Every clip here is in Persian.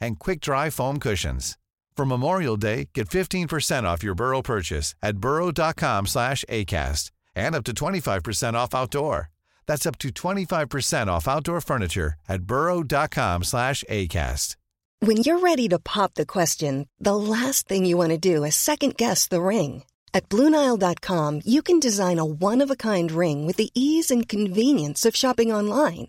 and quick-dry foam cushions. For Memorial Day, get 15% off your Burrow purchase at burrow.com slash ACAST and up to 25% off outdoor. That's up to 25% off outdoor furniture at burrow.com slash ACAST. When you're ready to pop the question, the last thing you want to do is second-guess the ring. At BlueNile.com, you can design a one-of-a-kind ring with the ease and convenience of shopping online.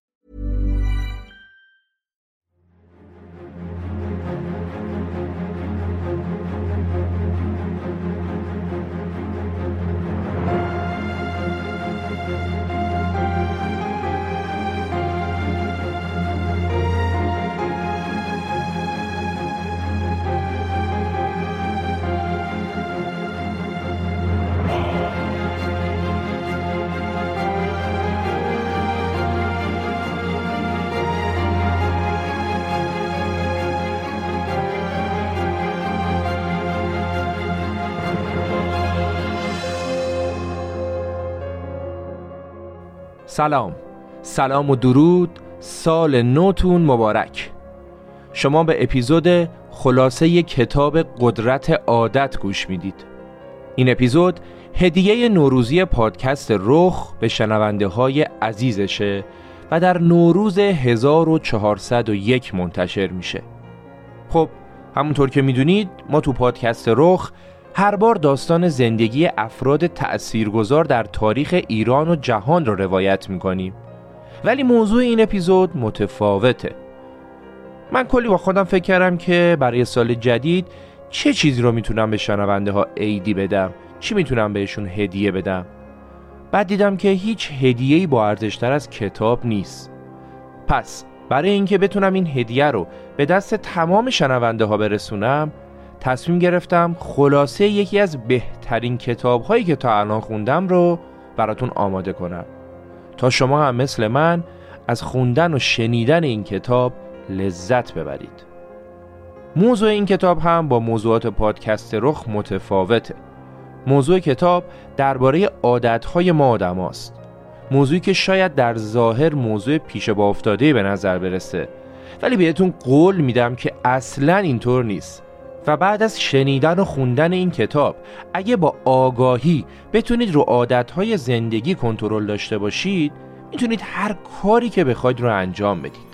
سلام. سلام و درود. سال نوتون مبارک. شما به اپیزود خلاصه کتاب قدرت عادت گوش می‌دید. این اپیزود هدیه نوروزی پادکست رخ به شنونده های عزیزشه و در نوروز 1401 منتشر میشه. خب همونطور که می‌دونید ما تو پادکست رخ هر بار داستان زندگی افراد تأثیرگذار در تاریخ ایران و جهان رو روایت می‌کنیم ولی موضوع این اپیزود متفاوته. من کلی با خودم فکر کردم که برای سال جدید چه چیزی رو می‌تونم به شنونده ها عیدی بدم چی می‌تونم بهشون هدیه بدم. بعد دیدم که هیچ هدیه‌ای با ارزشتر از کتاب نیست. پس برای اینکه بتونم این هدیه رو به دست تمام شنونده ها برسونم تصمیم گرفتم خلاصه یکی از بهترین کتاب هایی که تا الان خوندم رو براتون آماده کنم. تا شما هم مثل من از خوندن و شنیدن این کتاب لذت ببرید. موضوع این کتاب هم با موضوعات پادکست رخ متفاوته. موضوع کتاب درباره عادتهای ما آدم است. موضوعی که شاید در ظاهر موضوع پیش با افتاده به نظر برسه ولی بهتون قول میدم که اصلا اینطور نیست. و بعد از شنیدن و خوندن این کتاب اگه با آگاهی بتونید رو عادتهای زندگی کنترل داشته باشید می‌تونید هر کاری که بخواید رو انجام بدید.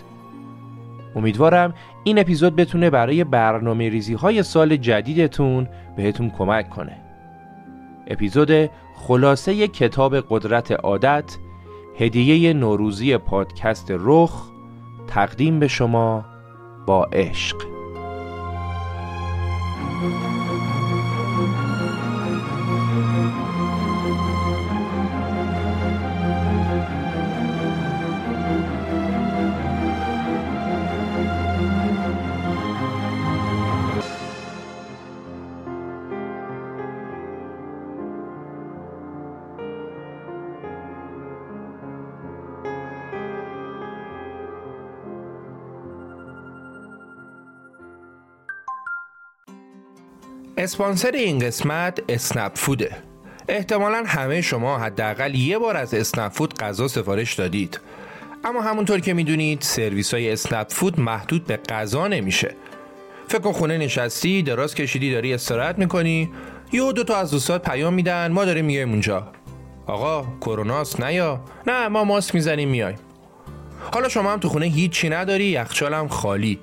امیدوارم این اپیزود بتونه برای برنامه ریزی های سال جدیدتون بهتون کمک کنه. اپیزود خلاصه کتاب قدرت عادت هدیه نوروزی پادکست رخ تقدیم به شما با عشق. Thank you. اسپانسر این قسمت اسنپ فوده. احتمالا همه شما حداقل یه بار از اسنپ فود غذا سفارش دادید. اما همونطور که می‌دونید سرویس های اسنپ فود محدود به غذا نمیشه. فکر خونه نشستی دراز کشیدی داری استراحت می‌کنی یه دو تا از دوستات پیام میدن ما داریم میایم اونجا. آقا کروناست نیا. نه ما ماسک می‌زنیم میایم. حالا شما هم تو خونه هیچی نداری یخچال هم خالی.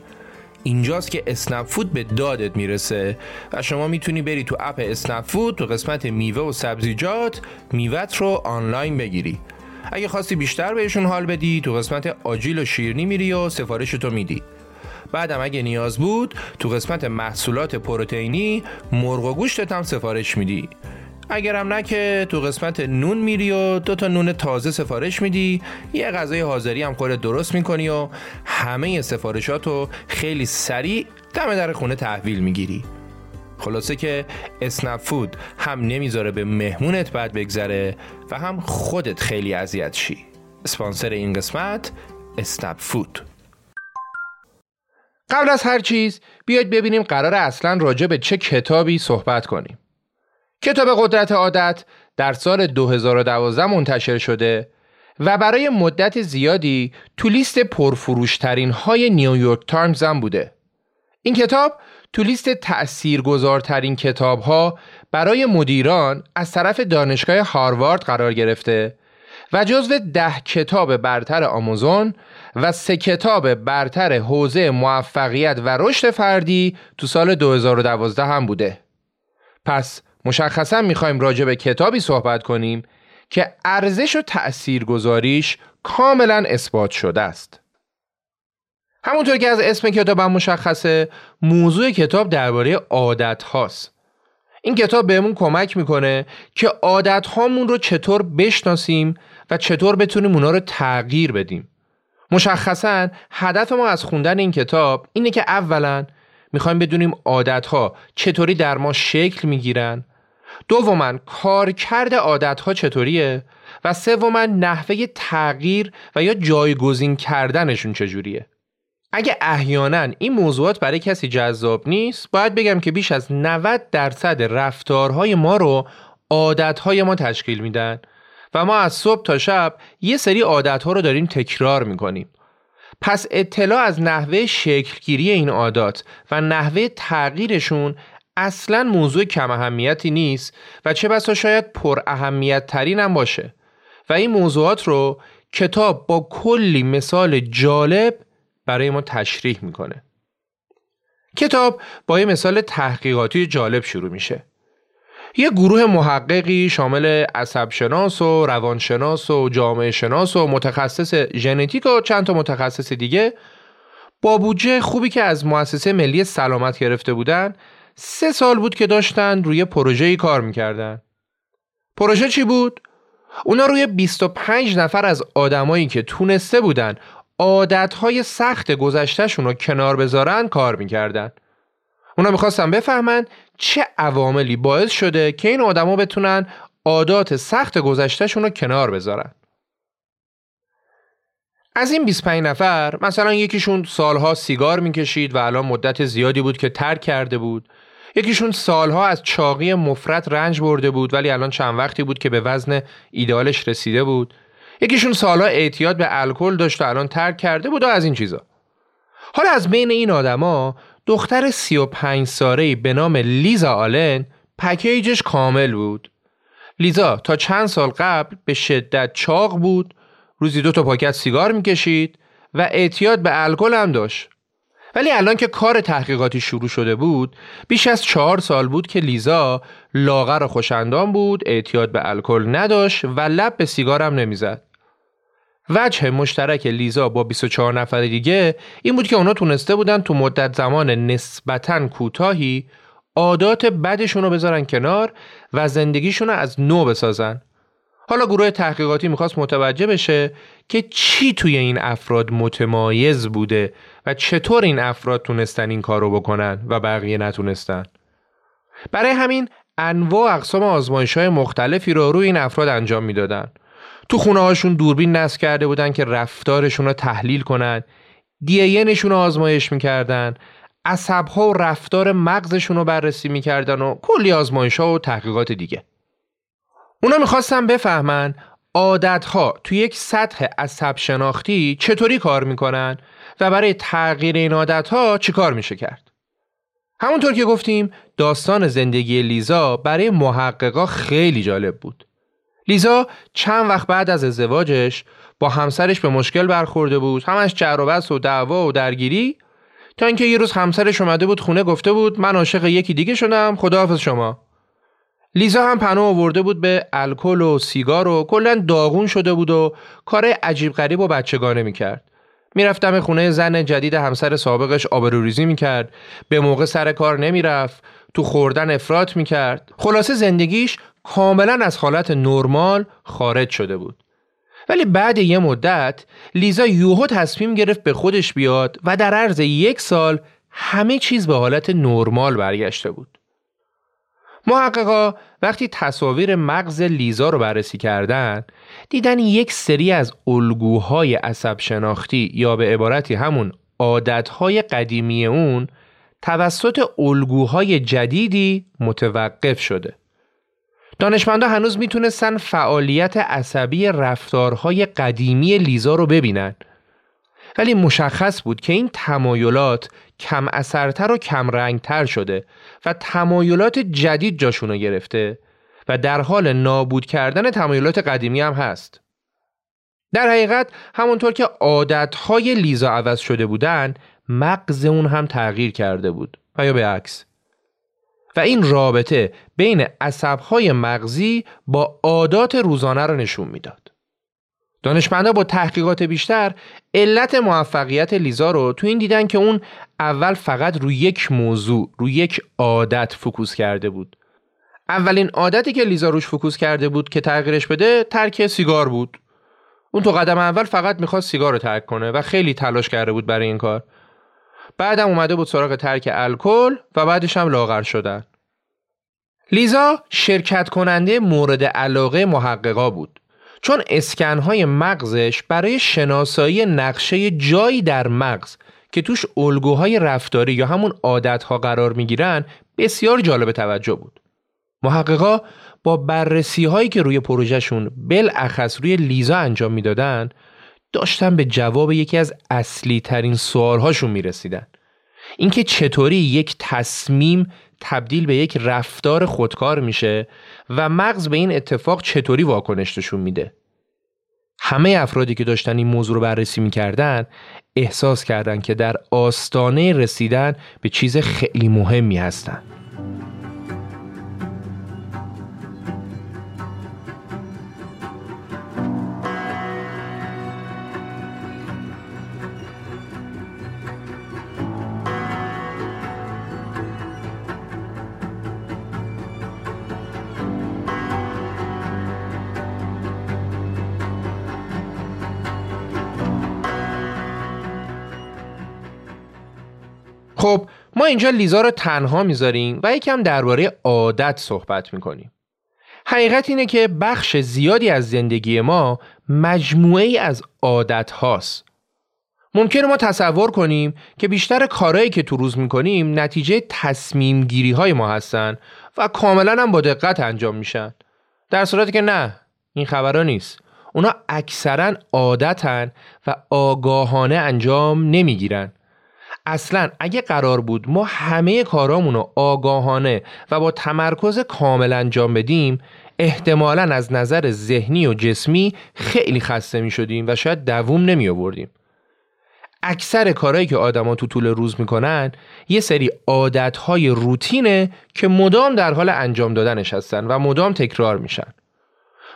اینجاست که اسنپ فود به دادت می‌رسه و شما می‌تونی بری تو اپ اسنپ فود تو قسمت میوه و سبزیجات میوت رو آنلاین بگیری. اگه خواستی بیشتر بهشون حال بدی تو قسمت آجیل و شیرنی میری و سفارشتو میدی. بعدم اگه نیاز بود تو قسمت محصولات پروتئینی مرغ و گوشتت هم سفارش میدی. اگرم نه که تو قسمت نون میری و دو تا نون تازه سفارش میدی یه غذای حاضری هم خودت درست می‌کنی و همه سفارشاتو خیلی سریع دم در خونه تحویل می‌گیری. خلاصه که اسنپ فود هم نمی‌ذاره به مهمونت بد بگذره و هم خودت خیلی اذیت شی. اسپانسر این قسمت اسنپ فود. قبل از هر چیز بیاید ببینیم قرار اصلا راجع به چه کتابی صحبت کنیم. کتاب قدرت عادت در سال 2012 منتشر شده و برای مدت زیادی تو لیست پرفروشترین های نیویورک تایمز هم بوده این کتاب تو لیست تأثیرگذارترین کتاب ها برای مدیران از طرف دانشگاه هاروارد قرار گرفته و جزو ده کتاب برتر آمازون و سه کتاب برتر حوزه موفقیت و رشد فردی تو سال 2012 هم بوده. پس مشخصا می‌خوایم راجع به کتابی صحبت کنیم که ارزش و تأثیر گذاریش کاملا اثبات شده است. همونطور که از اسم کتاب هم مشخصه موضوع کتاب درباره عادت هاست. این کتاب بهمون کمک می‌کنه که عادت هامون رو چطور بشناسیم و چطور بتونیم اونا رو تغییر بدیم. مشخصا هدف ما از خوندن این کتاب اینه که اولا می‌خوایم بدونیم عادت ها چطوری در ما شکل می‌گیرن دوما کارکرد عادت ها چطوریه؟ و سوما نحوه تغییر و یا جایگزین کردنشون چجوریه؟ اگه احیانا این موضوعات برای کسی جذاب نیست باید بگم که بیش از 90 درصد رفتارهای ما رو عادتهای ما تشکیل میدن و ما از صبح تا شب یه سری عادتها رو داریم تکرار می‌کنیم. پس اطلاع از نحوه شکلگیری این عادات و نحوه تغییرشون اصلا موضوع کم اهمیتی نیست و چه بسا شاید پر اهمیت ترین هم باشه. و این موضوعات رو کتاب با کلی مثال جالب برای ما تشریح می‌کنه. کتاب با یه مثال تحقیقاتی جالب شروع میشه. یه گروه محققی شامل عصبشناس و روانشناس و جامعه شناس و متخصص ژنتیک و چند تا متخصص دیگه با بودجه خوبی که از مؤسسه ملی سلامت گرفته بودن سه سال بود که داشتن روی پروژه‌ای کار می‌کردن. پروژه چی بود؟ اونا روی 25 نفر از آدمایی که تونسته بودن عادتهای سخت گذشتهشون رو کنار بذارن کار می‌کردن. اونا می‌خواستن بفهمن چه عواملی باعث شده که این آدما بتونن عادات سخت گذشتهشون رو کنار بذارن. از این 25 نفر مثلا یکیشون سالها سیگار می‌کشید و الان مدت زیادی بود که ترک کرده بود. یکیشون سالها از چاقی مفرت رنج برده بود ولی الان چند وقتی بود که به وزن ایدالش رسیده بود یکیشون سالها اعتیاد به الکل داشت و الان ترک کرده بود و از این چیزا حالا از بین این آدما دختر 35 ساله‌ای به نام لیزا آلن پکیجش کامل بود. لیزا تا چند سال قبل به شدت چاق بود، روزی دو تا پاکت سیگار می‌کشید و اعتیاد به الکل هم داشت. ولی الان که کار تحقیقاتی شروع شده بود بیش از چهار سال بود که لیزا لاغر و خوشندان بود اعتیاد به الکل نداشت و لب به سیگارم نمی‌زد وجه مشترک لیزا با 24 نفر دیگه این بود که اونا تونسته بودن تو مدت زمان نسبتا کوتاهی عادات بدشون رو بذارن کنار و زندگیشون رو از نو بسازن. حالا گروه تحقیقاتی می‌خواست متوجه بشه که چی توی این افراد متمایز بوده و چطور این افراد تونستن این کار رو بکنن و بقیه نتونستن. برای همین انواع اقسام آزمایش های مختلفی رو روی این افراد انجام می‌دادن. تو خونه هاشون دوربین نصب کرده بودن که رفتارشون رو تحلیل کنن دی رو آزمایش می‌کردن عصب ها و رفتار مغزشون رو بررسی می‌کردن و کلی آزمایش ها و تحقیقات دیگه اونا می‌خواستن بفهمن عادت ها تو یک سطح عصب شناختی چطوری کار می‌کنن و برای تغییر این عادت ها چی کار میشه کرد. همونطور که گفتیم داستان زندگی لیزا برای محققا خیلی جالب بود. لیزا چند وقت بعد از ازدواجش با همسرش به مشکل برخورده بود همش جر و بس و دعوا و درگیری تا اینکه یه روز همسرش اومده بود خونه گفته بود من عاشق یکی دیگه شدم خداحافظ شما. لیزا هم پناه آورده بود به الکل و سیگار و کلا داغون شده بود و کار عجیب غریب و بچگانه می‌کرد. می‌رفتم خونه زن جدید همسر سابقش آبروریزی می‌کرد. به موقع سر کار نمی‌رفت. تو خوردن افراط می‌کرد. خلاصه زندگیش کاملا از حالت نرمال خارج شده بود. ولی بعد یه مدت لیزا یوهو تصمیم گرفت به خودش بیاد و در عرض یک سال همه چیز به حالت نرمال برگشته بود. محققا وقتی تصاویر مغز لیزا رو بررسی کردن دیدن یک سری از الگوهای عصب شناختی یا به عبارتی همون عادتهای قدیمی اون توسط الگوهای جدیدی متوقف شده. دانشمندا هنوز می‌تونستن فعالیت عصبی رفتارهای قدیمی لیزا رو ببینن ولی مشخص بود که این تمایلات کم اثرتر و کم رنگتر شده و تمایلات جدید جاشونو گرفته و در حال نابود کردن تمایلات قدیمی هم هست. در حقیقت همونطور که عادتهای لیزا عوض شده بودن مغز اون هم تغییر کرده بود و یا به عکس و این رابطه بین عصبهای مغزی با عادات روزانه رو نشون می‌داد. دانشمندا با تحقیقات بیشتر علت موفقیت لیزا رو تو این دیدن که اون اول فقط روی یک موضوع روی یک عادت فکوس کرده بود. اولین عادتی که لیزا روش فکوس کرده بود که تغییرش بده ترک سیگار بود. اون تو قدم اول فقط می‌خواست سیگار رو ترک کنه و خیلی تلاش کرده بود برای این کار. بعدم اومده بود سراغ ترک الکل و بعدش هم لاغر شدن. لیزا شرکت کننده مورد علاقه محققا بود. چون اسکنهای مغزش برای شناسایی نقشه جایی در مغز که توش الگوهای رفتاری یا همون عادتها قرار می‌گیرن بسیار جالب توجه بود. محققا با بررسی هایی که روی پروژهشون بالاخص روی لیزا انجام می‌دادن داشتن به جواب یکی از اصلی ترین سوال هاشون می رسیدن. اینکه چطوری یک تصمیم تبدیل به یک رفتار خودکار میشه و مغز به این اتفاق چطوری واکنش نشون میده. همه افرادی که داشتن این موضوع رو بررسی می‌کردن احساس کردند که در آستانه رسیدن به چیز خیلی مهمی هستند اینجا لیزا رو تنها می‌ذاریم و یکم درباره عادت صحبت می‌کنیم. حقیقت اینه که بخش زیادی از زندگی ما مجموعه ای از عادت هاست ممکنه ما تصور کنیم که بیشتر کارهایی که تو روز می‌کنیم نتیجه تصمیم گیری های ما هستن و کاملا هم با دقت انجام میشن. در صورتی که نه این خبرها نیست. اونا اکثرا عادتن و آگاهانه انجام نمی‌گیرن. اصلا اگه قرار بود ما همه کارامون رو آگاهانه و با تمرکز کامل انجام بدیم احتمالا از نظر ذهنی و جسمی خیلی خسته می شدیم و شاید دووم نمی آوردیم. اکثر کارهایی که آدما تو طول روز می‌کنن یه سری عادتهای روتینه که مدام در حال انجام دادنش هستن و مدام تکرار میشن.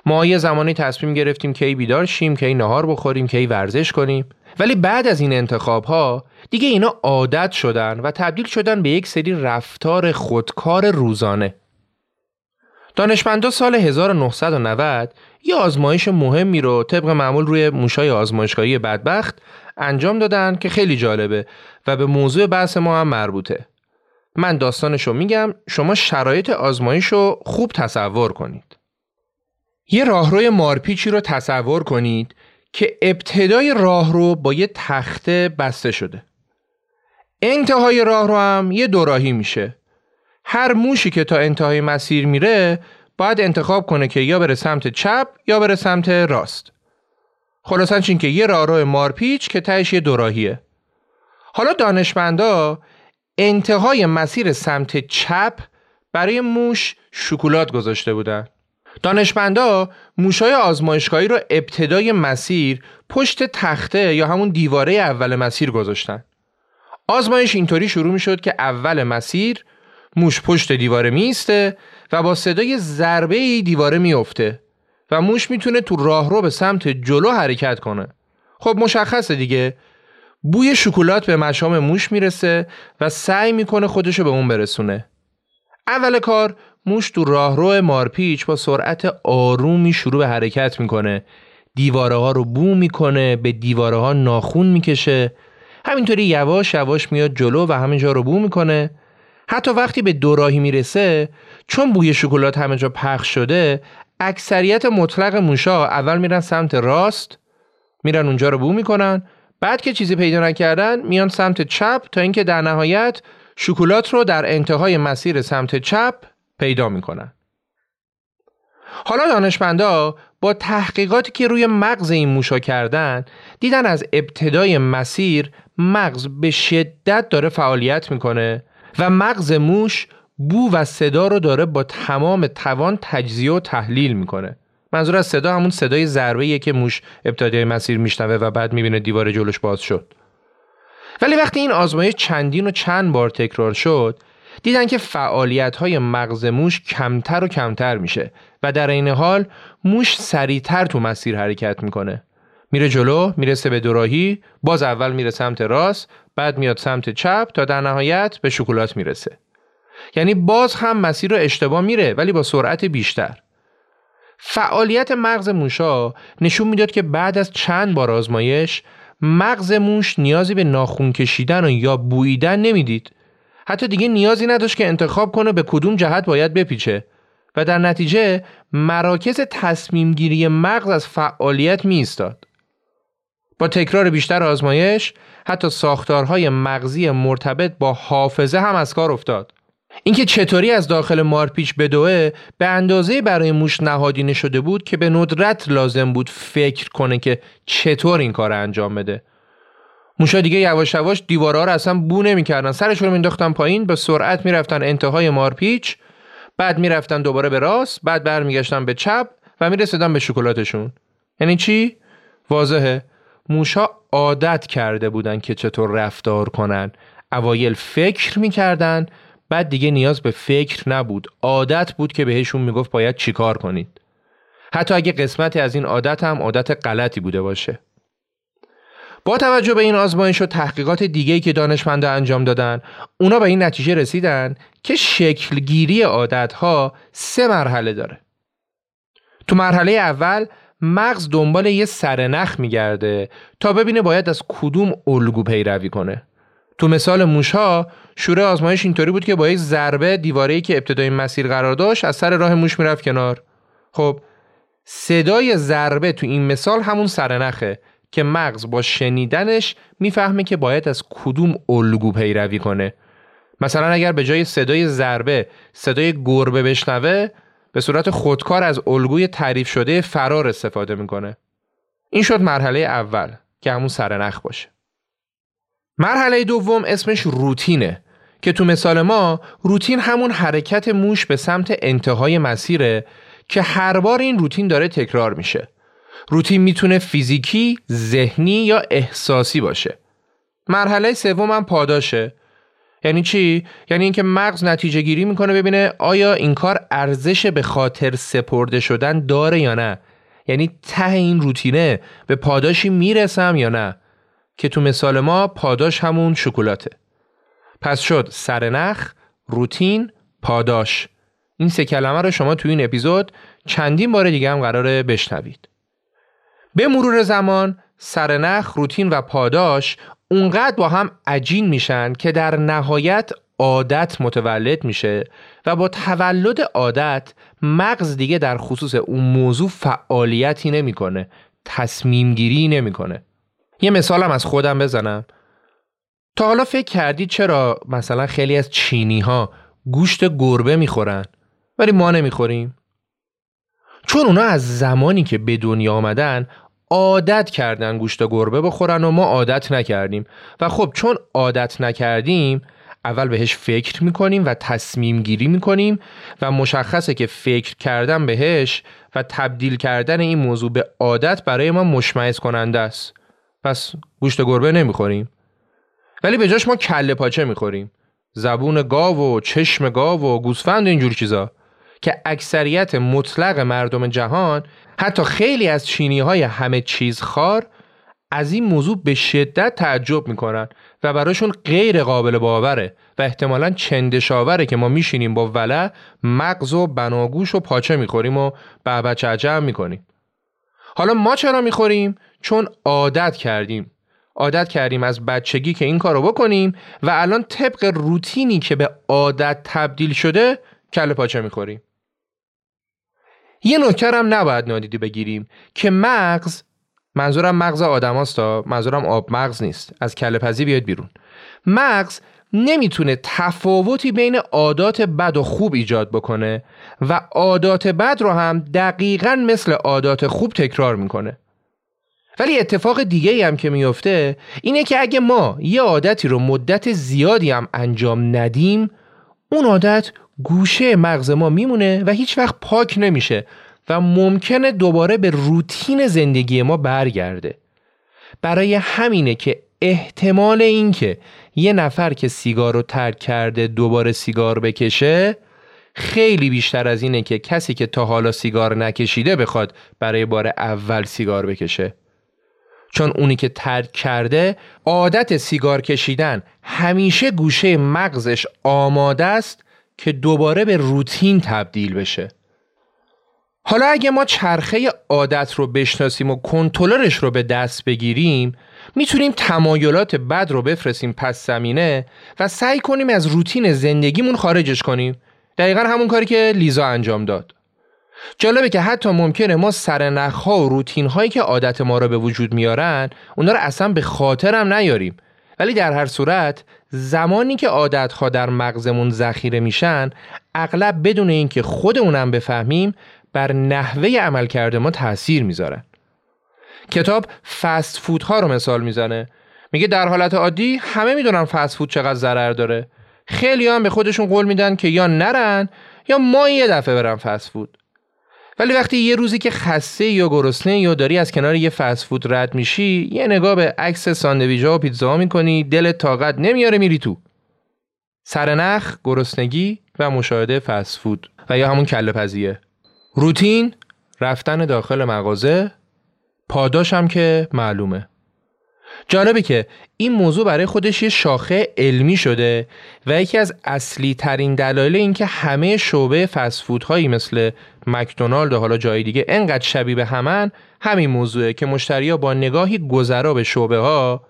ما یه زمانی تصمیم گرفتیم کی بیدار شیم، کی نهار بخوریم، کی ورزش کنیم. ولی بعد از این انتخاب ها دیگه اینا عادت شدن و تبدیل شدن به یک سری رفتار خودکار روزانه. دانشمندا سال 1990 یه آزمایش مهمی رو طبق معمول روی موشای آزمایشگاهی بدبخت انجام دادن که خیلی جالبه و به موضوع بحث ما هم مربوطه. من داستانش رو میگم شما شرایط آزمایش رو خوب تصور کنید. یه راهروی مارپیچی رو تصور کنید که ابتدای راه رو با یه تخته بسته شده انتهای راه رو هم یه دوراهی میشه. هر موشی که تا انتهای مسیر میره باید انتخاب کنه که یا بره سمت چپ یا بره سمت راست. خلاصا چین که یه راهرو مارپیچ که تهش یه دوراهیه. حالا دانشمندا انتهای مسیر سمت چپ برای موش شکلات گذاشته بودن. دانشمندا موشای آزمایشگاهی رو ابتدای مسیر پشت تخته یا همون دیواره اول مسیر گذاشتن. آزمایش اینطوری شروع می شد که اول مسیر موش پشت دیواره میسته و با صدای ضربه ای دیواره میفته و موش می‌تونه تو راهرو به سمت جلو حرکت کنه. خب مشخصه دیگه. بوی شکلات به مشام موش می‌رسه و سعی می‌کنه خودشو به اون برسونه. اول کار موش تو راهرو مارپیچ با سرعت آرومی شروع به حرکت می‌کنه. دیواره ها رو بو می‌کنه به دیواره ها ناخون می‌کشه همینطوری یواش یواش میاد جلو و همینجا رو بو می‌کنه. حتی وقتی به دوراهی می‌رسه چون بوی شکلات همه جا پخش شده اکثریت مطلق موشا اول میرن سمت راست میرن اونجا رو بو می‌کنن. بعد که چیزی پیدا نکردن میان سمت چپ تا اینکه در نهایت شکلات رو در انتهای مسیر سمت چپ پیدا می‌کنن. حالا دانشمندا با تحقیقاتی که روی مغز این موشا کردن دیدن از ابتدای مسیر مغز به شدت داره فعالیت می‌کنه و مغز موش بو و صدا رو داره با تمام توان تجزیه و تحلیل می‌کنه. منظور از صدا همون صدای ضربه که موش ابتدای مسیر میشنوه و بعد می‌بینه دیوار جلوش باز شد. ولی وقتی این آزمایش چندین و چند بار تکرار شد دیدن که فعالیت های مغز موش کمتر و کمتر میشه و در این حال موش سریعتر تو مسیر حرکت می‌کنه. میره جلو می‌رسه به دوراهی باز اول میره سمت راست بعد میاد سمت چپ تا در نهایت به شکلات می‌رسه. یعنی باز هم مسیر رو اشتباه میره ولی با سرعت بیشتر. فعالیت مغز موشا نشون می‌داد که بعد از چند بار آزمایش مغز موش نیازی به ناخون کشیدن و یا بوییدن نمی‌دید. حتی دیگه نیازی نداشت که انتخاب کنه به کدوم جهت باید بپیچه. و در نتیجه مراکز تصمیم گیری مغز از فعالیت می. با تکرار بیشتر آزمایش حتی ساختارهای مغزی مرتبط با حافظه هم از کار افتاد. اینکه چطوری از داخل مارپیچ بدوه به اندازه برای موش نهادینه شده بود که به ندرت لازم بود فکر کنه که چطور این کار انجام بده. موشا دیگه یواش یواش دیوارا رو اصلا بو نمی‌کردن. سرشون رو مینداختن پایین به سرعت می‌رفتن انتهای مارپیچ بعد می‌رفتن دوباره به راست بعد برمیگشتن به چپ و می‌رسیدن به شکلاتشون. یعنی چی؟ واضحه. موشا عادت کرده بودن که چطور رفتار کنن. اوایل فکر می‌کردن بعد دیگه نیاز به فکر نبود. عادت بود که بهشون می‌گفت باید چیکار کنید. حتی اگه قسمتی از این عادت هم عادت غلطی بوده باشه. با توجه به این آزمایش و تحقیقات دیگه که دانشمندا انجام دادن اونا به این نتیجه رسیدن که شکلگیری عادتها سه مرحله داره. تو مرحله اول مغز دنبال یه سرنخ میگرده تا ببینه باید از کدوم الگو پیروی کنه. تو مثال موشها شوره آزمایش اینطوری بود که با یک ضربه دیواره‌ای که ابتدای مسیر قرار داشت از سر راه موش می‌رفت کنار. خب صدای ضربه تو این مثال همون سرنخه که مغز با شنیدنش می‌فهمه که باید از کدوم الگو پیروی کنه. مثلا اگر به جای صدای ضربه صدای گربه بشنوه به صورت خودکار از الگوی تعریف شده فرار استفاده می‌کنه. این شد مرحله اول که همون سرنخ باشه. مرحله دوم اسمش روتینه که تو مثال ما روتین همون حرکت موش به سمت انتهای مسیره که هر بار این روتین داره تکرار میشه. روتین می‌تونه فیزیکی، ذهنی یا احساسی باشه. مرحله سوم هم پاداشه. یعنی چی؟ یعنی اینکه مغز نتیجه گیری می‌کنه ببینه آیا این کار ارزش به خاطر سپرده شدن داره یا نه. یعنی ته این روتینه به پاداشی می‌رسم یا نه. که تو مثال ما پاداش همون شکلاته. پس شد سرنخ روتین پاداش. این سه کلمه رو شما تو این اپیزود چندین بار دیگه هم قراره بشنوید. به مرور زمان سرنخ روتین و پاداش اونقدر با هم عجین میشن که در نهایت عادت متولد میشه و با تولد عادت مغز دیگه در خصوص اون موضوع فعالیتی نمی‌کنه تصمیم گیری نمی‌کنه. یه مثالم از خودم بزنم. تا حالا فکر کردید چرا مثلا خیلی از چینی ها گوشت گربه می‌خورن ولی ما نمی‌خوریم؟ چون اونا از زمانی که به دنیا آمدن عادت کردن گوشت گربه بخورن و ما عادت نکردیم. و خب چون عادت نکردیم اول بهش فکر می‌کنیم و تصمیم گیری می‌کنیم و مشخصه که فکر کردن بهش و تبدیل کردن این موضوع به عادت برای ما مشمعز کننده است. پس گوشت گربه نمی‌خوریم. ولی به جاش ما کله پاچه می‌خوریم. زبون گاو و چشم گاو و گوسفند اینجور چیزا که اکثریت مطلق مردم جهان حتی خیلی از چینی های همه چیز خار از این موضوع به شدت تعجب می‌کنن و براشون غیر قابل باوره و احتمالا چندشاوره که ما میشینیم با ولع مغز و بناگوش و پاچه می‌خوریم و بچه عجب می‌کنیم. حالا ما چرا می‌خوریم؟ چون عادت کردیم. عادت کردیم از بچگی که این کارو بکنیم و الان طبق روتینی که به عادت تبدیل شده کله پاچه می‌خوریم. یه نکته هم نباید نادیده بگیریم که مغز منظورم مغز آدم تا منظورم آب مغز نیست. از کله پزی بیاید بیرون. مغز نمی‌تونه تفاوتی بین عادات بد و خوب ایجاد بکنه و عادات بد رو هم دقیقا مثل عادات خوب تکرار می‌کنه. ولی اتفاق دیگه هم که میفته اینه که اگه ما یه عادتی رو مدت زیادی هم انجام ندیم اون عادت گوشه مغز ما میمونه و هیچ وقت پاک نمیشه و ممکنه دوباره به روتین زندگی ما برگرده. برای همینه که احتمال اینکه یه نفر که سیگار رو ترک کرده دوباره سیگار بکشه خیلی بیشتر از اینه که کسی که تا حالا سیگار نکشیده بخواد برای بار اول سیگار بکشه. چون اونی که ترک کرده عادت سیگار کشیدن همیشه گوشه مغزش آماده است که دوباره به روتین تبدیل بشه. حالا اگه ما چرخه عادت رو بشناسیم و کنترلش رو به دست بگیریم می‌تونیم تمایلات بد رو بفرستیم پس زمینه و سعی کنیم از روتین زندگیمون خارجش کنیم. دقیقا همون کاری که لیزا انجام داد. جالبه که حتی ممکنه ما سرنخها و روتین هایی که عادت ما رو به وجود میارن اونا رو اصلا به خاطرم نیاریم. ولی در هر صورت زمانی که عادت ها در مغزمون ذخیره میشن اغلب بدون اینکه خودمونم بفهمیم بر نحوه عملکرد ما تاثیر می‌ذارن. کتاب فست فود ها رو مثال می‌زنه. میگه در حالت عادی همه می‌دونن فست فود چقدر ضرر داره. خیلی هم به خودشون قول میدن که یا نرن یا ما یه دفعه برن فست فود ولی وقتی یه روزی که خسته یا گرسنه یا داری از کنار یه فست فود رد میشی یه نگاه به عکس ساندویجا و پیتزا می‌کنی دل طاقت نمیاره میری تو. سرنخ گرسنگی و مشاهده فست فود و یا همون کله پزیه روتین رفتن داخل مغازه پاداشم که معلومه. جالبه که این موضوع برای خودش یه شاخه علمی شده و یکی از اصلی ترین دلایل این که همه شعبه فسفود هایی مثل مکدونالد و حالا جای دیگه انقدر شبیه به همن همین موضوعه که مشتریا با نگاهی گذرا به شعبه ها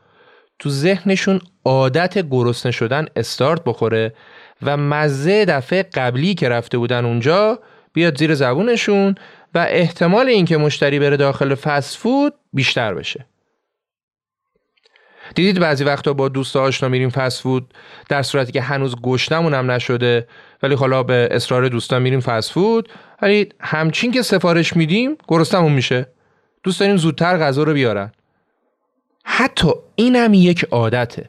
تو ذهنشون عادت گرسنه شدن استارت بخوره و مزه دفعه قبلی که رفته بودن اونجا بیاد زیر زبونشون و احتمال اینکه مشتری بره داخل فست فود بیشتر بشه. دیدید بعضی وقتا با دوست آشنا میریم فست فود در صورتی که هنوز گشتمون هم نشده ولی حالا به اصرار دوستان میریم فست فود ولی همچین که سفارش میدیم گرستمون میشه. دوست داریم زودتر غذا رو بیارن. حتی اینم یک عادته.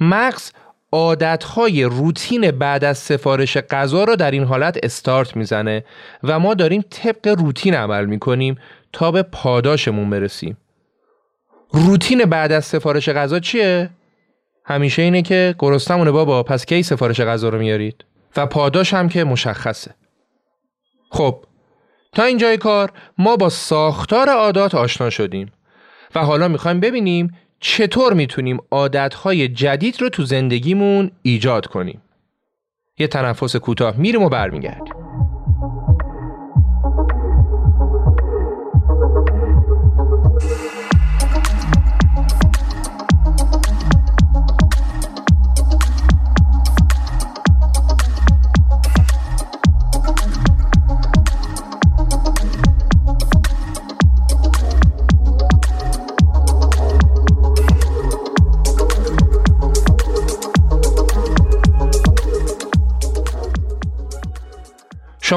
مغز عادتهای روتین بعد از سفارش غذا رو در این حالت استارت می‌زنه و ما داریم طبق روتین عمل می‌کنیم تا به پاداشمون برسیم. روتین بعد از سفارش غذا چیه؟ همیشه اینه که گرستمونه بابا پس کی سفارش غذا رو میارید؟ و پاداش هم که مشخصه. خب تا اینجای کار ما با ساختار عادات آشنا شدیم و حالا می‌خوایم ببینیم چطور می‌تونیم عادتهای جدید رو تو زندگیمون ایجاد کنیم. یه تنفس کوتاه میریم و برمیگردیم.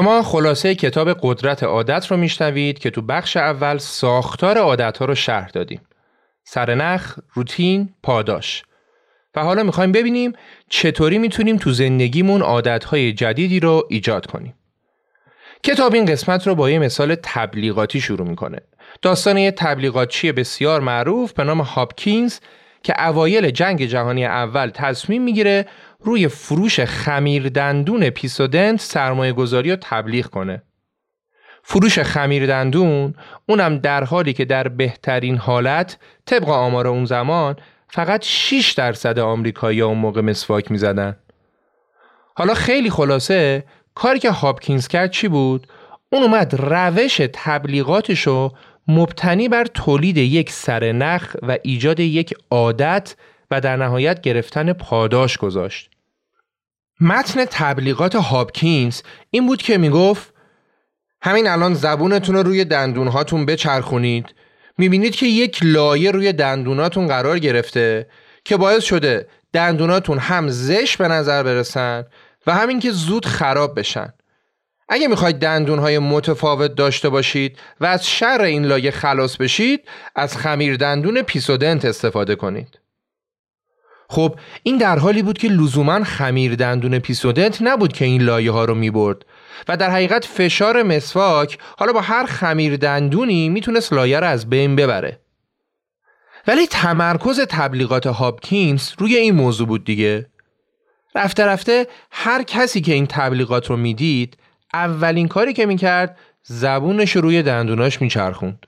شما خلاصه کتاب قدرت عادت رو میشنوید که تو بخش اول ساختار عادت ها رو شرح دادیم. سرنخ، روتین، پاداش. و حالا می‌خوایم ببینیم چطوری می‌تونیم تو زندگیمون عادتهای جدیدی رو ایجاد کنیم. کتاب این قسمت رو با یه مثال تبلیغاتی شروع می‌کنه. داستان یه تبلیغاتچی بسیار معروف به نام هاپکینز که اوایل جنگ جهانی اول تصمیم می‌گیره روی فروش خمیر دندون پیسودنت سرمایه گذاری و تبلیغ کنه. فروش خمیر دندون اونم در حالی که در بهترین حالت طبق آمار اون زمان فقط 6 درصد آمریکایی اون موقع مسواک می زدن. حالا خیلی خلاصه کاری که هاپکینز کرد چی بود؟ اون اومد روش تبلیغاتشو مبتنی بر تولید یک سرنخ و ایجاد یک عادت و در نهایت گرفتن پاداش گذاشت. متن تبلیغات هاپکینز این بود که می‌گفت همین الان زبونتون رو روی دندونهاتون بچرخونید. می‌بینید که یک لایه روی دندوناتون قرار گرفته که باعث شده دندوناتون هم زش به نظر برسن و همین که زود خراب بشن. اگه می‌خواید دندونهای متفاوت داشته باشید و از شر این لایه خلاص بشید از خمیر دندون پیسودنت استفاده کنید. خب این در حالی بود که لزوما خمیر دندون پیسودنت نبود که این لایه ها رو می‌برد و در حقیقت فشار مسواک حالا با هر خمیر دندونی می‌تونست لایه رو از بین ببره. ولی تمرکز تبلیغات هاپکینز روی این موضوع بود دیگه. رفته رفته هر کسی که این تبلیغات رو می‌دید اولین کاری که می‌کرد زبونش روی دندوناش میچرخوند.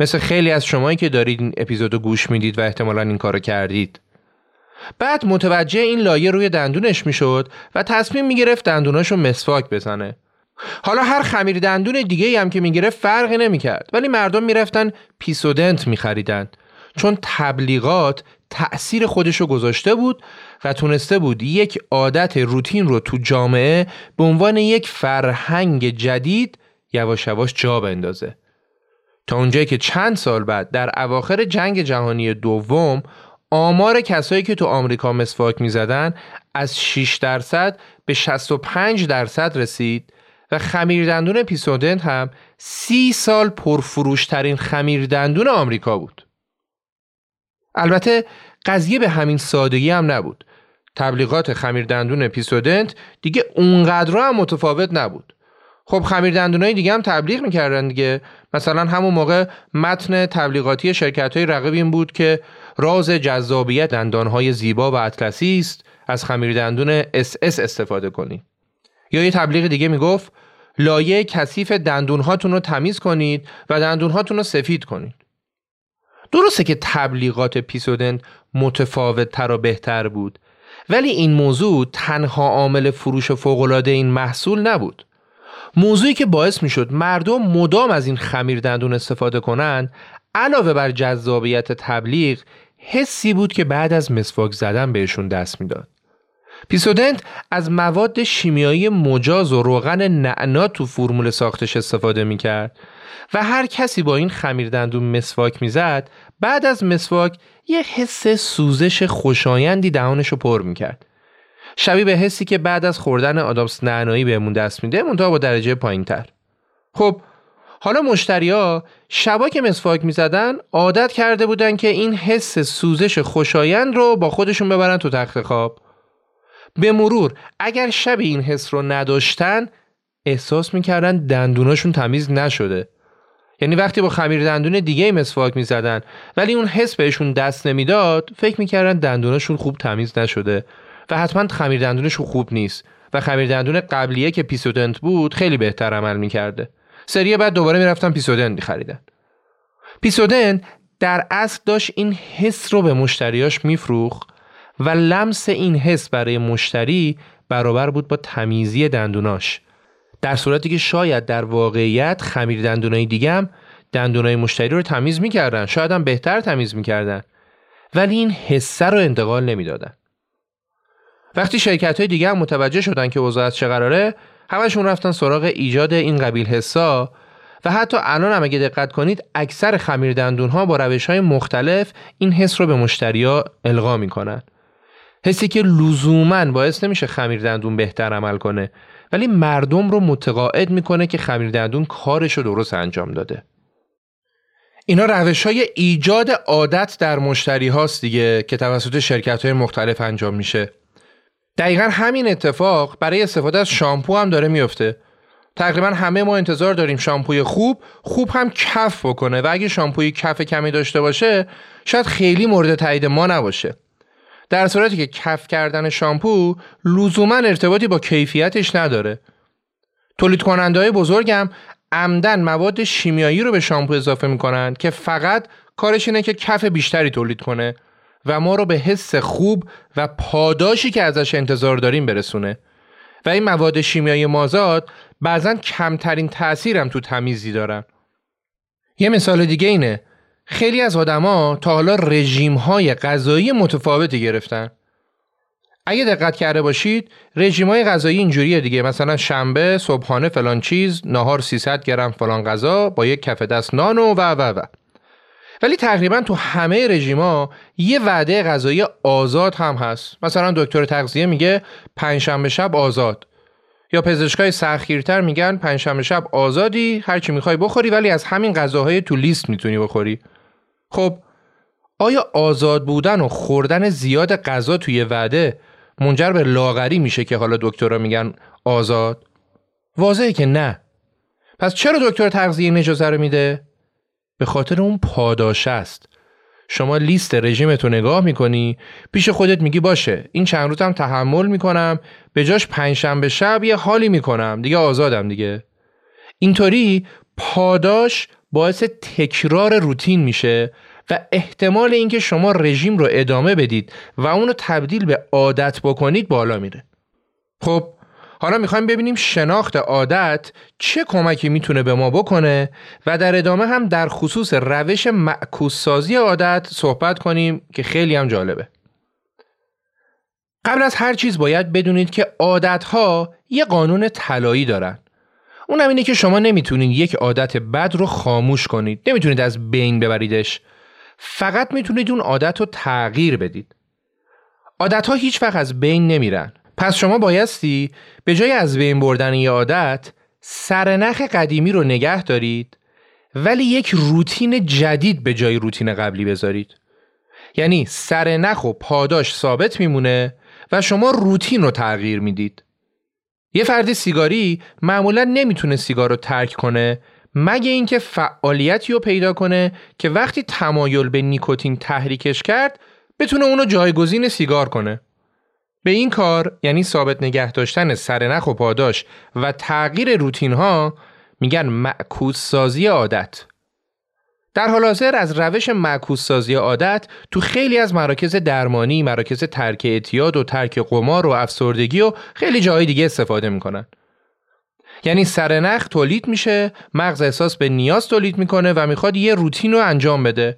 مثل خیلی از شمایی که دارید این اپیزودو گوش می‌دید و احتمالا این کارو کردید. بعد متوجه این لایه روی دندونش می‌شد و تصمیم می‌گرفت دندوناش رو مسواک بزنه. حالا هر خمیر دندون دیگه هم که می‌گرفت فرقی نمی‌کرد ولی مردم می‌رفتن پیسودنت میخریدن. چون تبلیغات تأثیر خودش رو گذاشته بود و تونسته بود یک عادت روتین رو تو جامعه به عنوان یک فرهنگ جدید یواش یواش جا بندازه. تا اونجایی که چند سال بعد در اواخر جنگ جهانی دوم آمار کسایی که تو آمریکا مسواک می‌زدن از 6 درصد به 65 درصد رسید و خمیردندون پیسودنت هم سی سال پرفروشترین خمیردندون آمریکا بود. البته قضیه به همین سادگی هم نبود. تبلیغات خمیردندون پیسودنت دیگه اونقدر هم متفاوت نبود. خب خمیردندونای دیگه هم تبلیغ می‌کردن دیگه مثلا همون موقع متن تبلیغاتی شرکت های رقیب این بود که راز جذابیت دندانهای زیبا و اطلسی است. از خمیردندون اس اس استفاده کنید. یا یه تبلیغ دیگه می‌گفت لایه کثیف دندونهاتون رو تمیز کنید و دندونهاتون رو سفید کنید. درسته که تبلیغات پپسودنت متفاوت تر و بهتر بود ولی این موضوع تنها عامل فروش فوقالعاده این محصول نبود. موضوعی که باعث می شد مردم مدام از این خمیر دندون استفاده کنند علاوه بر جذابیت تبلیغ حسی بود که بعد از مسواک زدن بهشون دست می‌داد. پیسودنت از مواد شیمیایی مجاز و روغن نعنا تو فرمول ساختش استفاده می‌کرد و هر کسی با این خمیر دندون مسواک می‌زد بعد از مسواک یه حس سوزش خوشایندی دهانش رو پر می‌کرد. شبیه به حسی که بعد از خوردن آدامس نعنایی بهمون دست میده منتها با درجه پایین تر. خب حالا مشتریا شبا که مسواک می‌زدن عادت کرده بودن که این حس سوزش خوشایند رو با خودشون ببرن تو تخت خواب. به مرور اگر شب این حس رو نداشتن احساس می‌کردن دندوناشون تمیز نشده. یعنی وقتی با خمیر دندون دیگه مسواک می‌زدن ولی اون حس بهشون دست نمی‌داد فکر می‌کردن دندوناشون خوب تمیز نشده. و حتما خمیر دندونشون خوب نیست. و خمیر دندون قبلیه که پیسودنت بود خیلی بهتر عمل می‌کرده. سری بعد دوباره می‌رفتن پیسودن خریدن پیسودن در اصل داشت این حس رو به مشتریاش میفروخ و لمس این حس برای مشتری برابر بود با تمیزی دندوناش. در صورتی که شاید در واقعیت خمیر دندونای دیگه هم دندونای مشتری رو تمیز می‌کردن. شاید هم بهتر تمیز می‌کردن. ولی این حسه رو انتقال نمی‌دادن. وقتی شرکت های دیگه هم متوجه شدن که از چه قراره همشون رفتن سراغ ایجاد این قبیل حسا و حتی الان هم اگه دقت کنید اکثر خمیر دندون ها با روش های مختلف این حس رو به مشتریا القا می‌کنن. حسی که لزوما باعث نمیشه خمیر دندون بهتر عمل کنه ولی مردم رو متقاعد می‌کنه که خمیر دندون کارش رو درست انجام داده. اینا روش های ایجاد عادت در مشتری هاست دیگه که توسط شرکت های مختلف انجام میشه. دقیقا همین اتفاق برای استفاده از شامپو هم داره میفته. تقریبا همه ما انتظار داریم شامپوی خوب خوب هم کف بکنه و اگه شامپوی کف کمی داشته باشه شاید خیلی مورد تایید ما نباشه. در صورتی که کف کردن شامپو لزوما ارتباطی با کیفیتش نداره. تولید کننده های بزرگم عمدن مواد شیمیایی رو به شامپو اضافه می‌کنن که فقط کارش اینه که کف بیشتری تولید کنه. و ما رو به حس خوب و پاداشی که ازش انتظار داریم برسونه. و این مواد شیمیایی مازاد بعضا کمترین تأثیرم تو تمیزی دارن. یه مثال دیگه اینه. خیلی از آدما تا حالا رژیم های غذایی متفاوتی گرفتن. اگه دقت کرده باشید رژیم های غذایی اینجوریه دیگه. مثلا شنبه صبحانه فلان چیز نهار 300 گرم فلان غذا با یک کف دست نان و و و و. ولی تقریبا تو همه رژیما یه وعده غذایی آزاد هم هست. مثلا دکتر تغذیه میگه پنجشنبه شب آزاد. یا پزشکای سختگیرتر میگن پنجشنبه شب آزادی هر چی می‌خوای بخوری ولی از همین غذاهای تو لیست می‌تونی بخوری. خب آیا آزاد بودن و خوردن زیاد غذا توی وعده منجر به لاغری میشه که حالا دکترها میگن آزاد؟ واضحه که نه. پس چرا دکتر تغذیه این اجازه رو میده؟ به خاطر اون پاداش است. شما لیست رژیمتو نگاه می‌کنی پیش خودت میگی باشه این چند روزم تحمل می‌کنم به جاش پنجشنبه شب یه حالی می‌کنم دیگه آزادم دیگه. اینطوری پاداش باعث تکرار روتین میشه و احتمال اینکه شما رژیم رو ادامه بدید و اونو تبدیل به عادت بکنید بالا میره. خب حالا می‌خوایم ببینیم شناخت عادت چه کمکی می‌تونه به ما بکنه و در ادامه هم در خصوص روش معکوس سازی عادت صحبت کنیم که خیلی هم جالبه. قبل از هر چیز باید بدونید که عادت ها یه قانون طلایی دارن. اونم اینه که شما نمی‌تونید یک عادت بد رو خاموش کنید. نمی‌تونید از بین ببریدش. فقط می‌تونید اون عادت رو تغییر بدید. عادت ها هیچ وقت از بین نمیرن. پس شما بایستی به جای از بین بردن یه عادت سرنخ قدیمی رو نگه دارید ولی یک روتین جدید به جای روتین قبلی بذارید. یعنی سرنخ و پاداش ثابت میمونه و شما روتین رو تغییر می‌دید. یه فرد سیگاری معمولا نمی‌تونه سیگار رو ترک کنه مگه اینکه فعالیتی رو پیدا کنه که وقتی تمایل به نیکوتین تحریکش کرد بتونه اونو جایگزین سیگار کنه. به این کار یعنی ثابت نگه داشتن سرنخ و پاداش و تغییر روتین ها میگن معکوس سازی عادت در حال حاضر از روش معکوس سازی عادت تو خیلی از مراکز درمانی، مراکز ترک اعتیاد و ترک قمار و افسردگی و خیلی جای دیگه استفاده می‌کنن. یعنی سرنخ تولید میشه، مغز احساس به نیاز تولید می‌کنه و می‌خواد یه روتین رو انجام بده.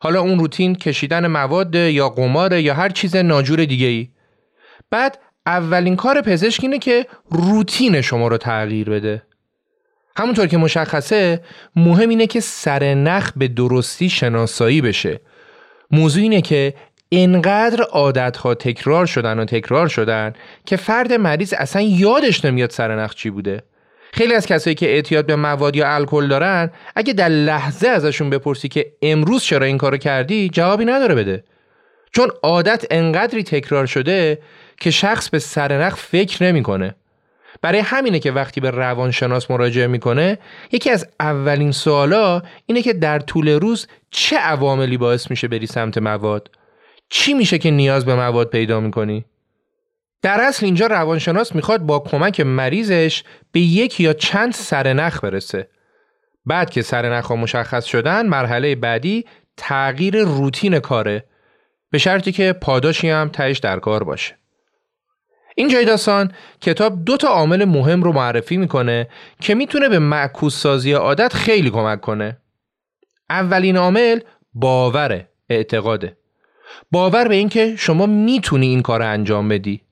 حالا اون روتین کشیدن مواد یا قمار یا هر چیز ناجور دیگه ای. بعد اولین کار پزشک اینه که روتین شما رو تغییر بده. همونطور که مشخصه مهم اینه که سر نخ به درستی شناسایی بشه. موضوع اینه که انقدر عادتها تکرار شدن و تکرار شدن که فرد مریض اصلا یادش نمیاد سرنخ چی بوده. خیلی از کسایی که اعتیاد به مواد یا الکل دارن اگه در لحظه ازشون بپرسی که امروز چرا این کارو کردی جوابی نداره بده. چون عادت انقدری تکرار شده که شخص به سرنخ فکر نمی‌کنه. برای همینه که وقتی به روانشناس مراجعه می‌کنه یکی از اولین سوالا اینه که در طول روز چه عواملی باعث میشه بری سمت مواد؟ چی میشه که نیاز به مواد پیدا می‌کنی؟ در اصل اینجا روانشناس می‌خواد با کمک مریضش به یک یا چند سرنخ برسه. بعد که سرنخ ها مشخص شدن مرحله بعدی تغییر روتین کاره. به شرطی که پاداشی هم تهش در کار باشه. این جای داستان کتاب دو تا عامل مهم رو معرفی می‌کنه که می‌تونه به معکوس سازی عادت خیلی کمک کنه. اولین عامل باور اعتقاده. باور به اینکه شما می‌تونی این کار انجام بدی.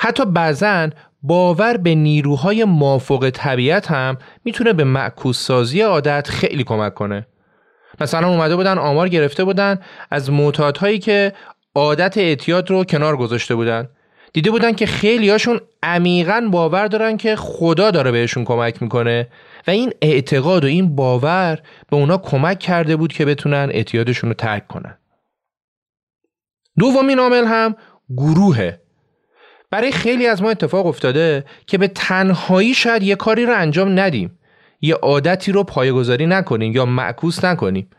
حتی بعضا باور به نیروهای مافوق طبیعت هم می‌تونه به معکوس سازی عادت خیلی کمک کنه. مثلا اومده بودن آمار گرفته بودن از معتادهایی که عادت اعتیاد رو کنار گذاشته بودن دیده بودن که خیلی هاشون عمیقا باور دارن که خدا داره بهشون کمک می‌کنه. و این اعتقاد و این باور به اونا کمک کرده بود که بتونن اعتیادشون رو ترک کنن. دومین عامل هم گروهه. برای خیلی از ما اتفاق افتاده که به تنهایی شاید یه کاری رو انجام ندیم. یه عادتی رو پایگذاری نکنیم یا معکوس نکنیم.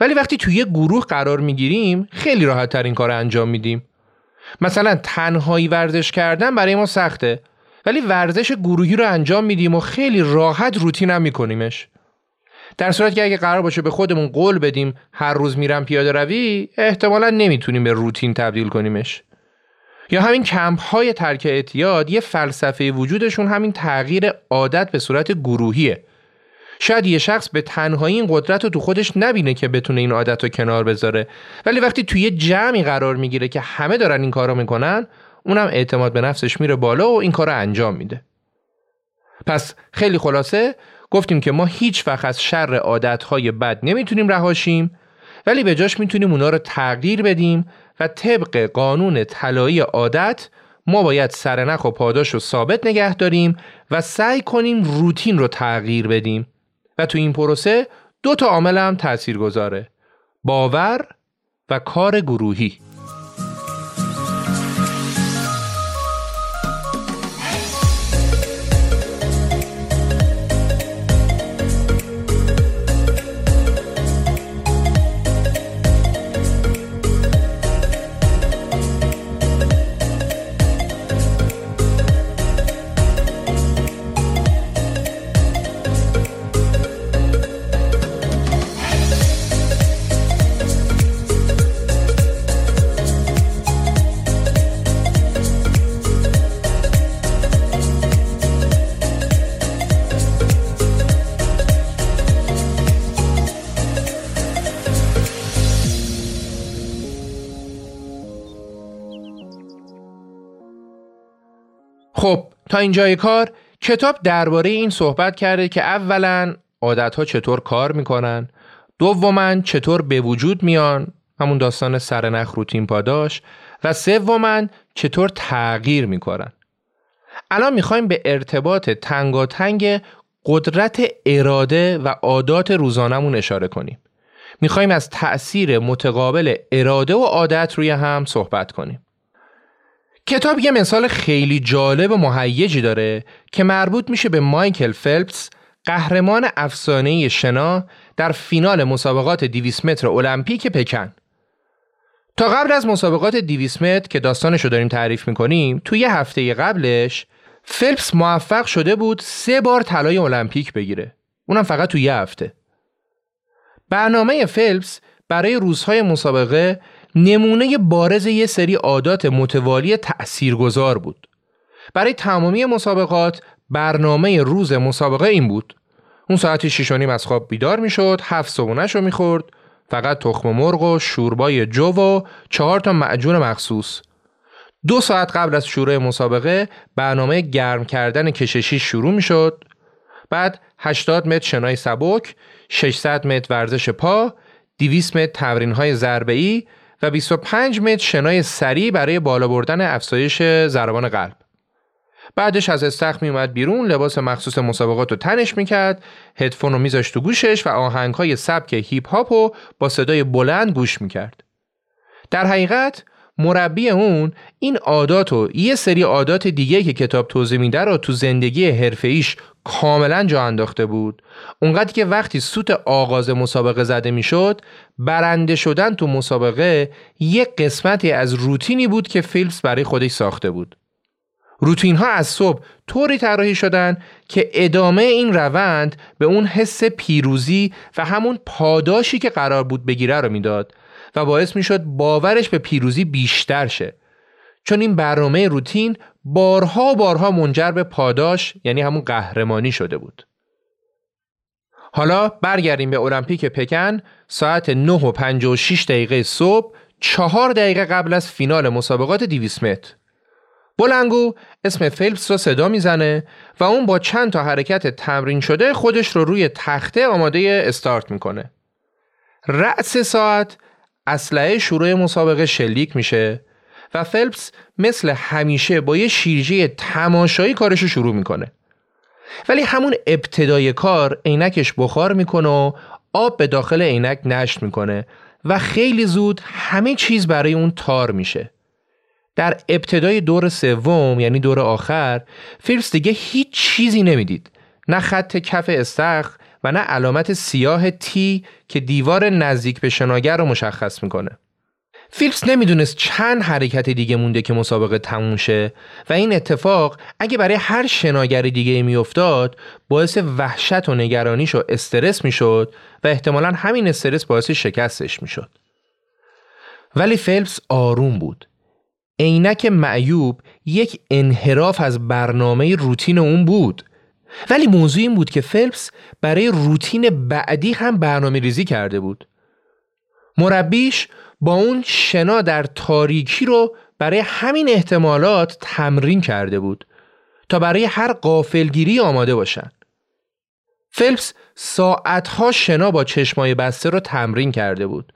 ولی وقتی توی یه گروه قرار می‌گیریم خیلی راحت تر این کار انجام میدیم. مثلا تنهایی ورزش کردن برای ما سخته ولی ورزش گروهی رو انجام میدیم و خیلی راحت روتین هم میکنیمش. در صورت که اگه قرار باشه به خودمون قول بدیم هر روز میرم پیاده روی احتمالا نمی‌تونیم به روتین تبدیل کنیمش. یا همین کمپ های ترک اعتیاد یه فلسفه وجودشون همین تغییر عادت به صورت گروهیه. شاید یه شخص به تنهایی این قدرت رو تو خودش نبینه که بتونه این عادت رو کنار بذاره. ولی وقتی توی یه جمعی قرار می‌گیره که همه دارن این کارو می‌کنن اونم اعتماد به نفسش میره بالا و این کار رو انجام میده. پس خیلی خلاصه گفتیم که ما هیچ وقت از شر عادتهای بد نمی‌تونیم رهاشیم ولی به جاش می‌تونیم اونا رو تغییر بدیم و طبق قانون طلایی عادت ما باید سرنخ و پاداش رو ثابت نگه داریم و سعی کنیم روتین رو تغییر بدیم. و تو این پروسه دو تا عامل هم تأثیر گذاره باور و کار گروهی. خب تا اینجای کار کتاب درباره این صحبت کرده که اولا عادتها چطور کار می‌کنن دوما چطور به وجود میان همون داستان سرنخ روتین پاداش و سوما چطور تغییر می‌کنن. الان می‌خوایم به ارتباط تنگاتنگ قدرت اراده و عادات روزانمون اشاره کنیم. می‌خوایم از تأثیر متقابل اراده و عادت روی هم صحبت کنیم. کتاب یه مثال خیلی جالب و مهیجی داره که مربوط میشه به مایکل فلپس قهرمان افسانه شنا در فینال مسابقات 200 متر المپیک پکن. تا قبل از مسابقات 200 متر که داستانش رو داریم تعریف می‌کنیم توی یه هفته قبلش فلپس موفق شده بود سه بار طلای المپیک بگیره. اونم فقط توی یه هفته. برنامه فلپس برای روزهای مسابقه نمونه بارز یه سری عادات متوالی تأثیرگذار بود. برای تمامی مسابقات برنامه روز مسابقه این بود. اون ساعتی شیشانیم از خواب بیدار می‌شد، هفت صبونش رو می‌خورد، فقط تخم مرغ و شوربای جو و چهار تا معجون مخصوص. دو ساعت قبل از شروع مسابقه برنامه گرم کردن کششی شروع می‌شد. بعد 80 متر شنای سبک، 600 متر ورزش پا، 200 متر تمرین های و 25 متر شنای سریع برای بالا بردن افزایش ضربان قلب. بعدش از استخ می اومد بیرون لباس مخصوص مسابقات رو تنش می‌کرد هدفون رو میذاشت تو گوشش و آهنگ های سبک هیپ هاپ رو با صدای بلند گوش می‌کرد در حقیقت مربی اون این عادات و یه سری عادات دیگه که کتاب توضیح میده رو تو زندگی حرفه‌ایش کاملا جا انداخته بود. اونقدر که وقتی سوت آغاز مسابقه زده می‌شد برنده شدن تو مسابقه یک قسمتی از روتینی بود که فیلپس برای خودش ساخته بود. روتین ها از صبح طوری طراحی شدن که ادامه این روند به اون حس پیروزی و همون پاداشی که قرار بود بگیره رو می‌داد. و باعث می‌شد باورش به پیروزی بیشتر شه. چون این برنامه روتین بارها بارها منجر به پاداش یعنی همون قهرمانی شده بود. حالا برگردیم به المپیک پکن. ساعت 9 و 56 دقیقه صبح چهار دقیقه قبل از فینال مسابقات 200 متر. بلنگو اسم فیلپس را صدا می‌زنه و اون با چند تا حرکت تمرین شده خودش رو روی تخته آماده استارت می‌کنه. رأس ساعت اسلحه شروع مسابقه شلیک میشه و فلپس مثل همیشه با یه شیرجه تماشایی کارش رو شروع می‌کنه. ولی همون ابتدای کار عینکش بخار می‌کنه و آب به داخل عینک نشت می‌کنه و خیلی زود همه چیز برای اون تار میشه. در ابتدای دور سوم یعنی دور آخر فیلپس دیگه هیچ چیزی نمی‌دید نه خط کف استخ و نه علامت سیاه تی که دیوار نزدیک به شناگر رو مشخص می‌کنه فیلپس نمی‌دونست چند حرکت دیگه مونده که مسابقه تموم شه و این اتفاق اگه برای هر شناگر دیگه میافتاد باعث وحشت و نگرانیش و استرس می‌شد و احتمالا همین استرس باعث شکستش می‌شد. ولی فیلپس آروم بود. عینک معیوب یک انحراف از برنامه روتین اون بود. ولی موضوع این بود که فیلپس برای روتین بعدی هم برنامه ریزی کرده بود. مربیش با اون شنا در تاریکی رو برای همین احتمالات تمرین کرده بود تا برای هر قافلگیری آماده باشن. فلپس ساعتها شنا با چشمای بسته رو تمرین کرده بود.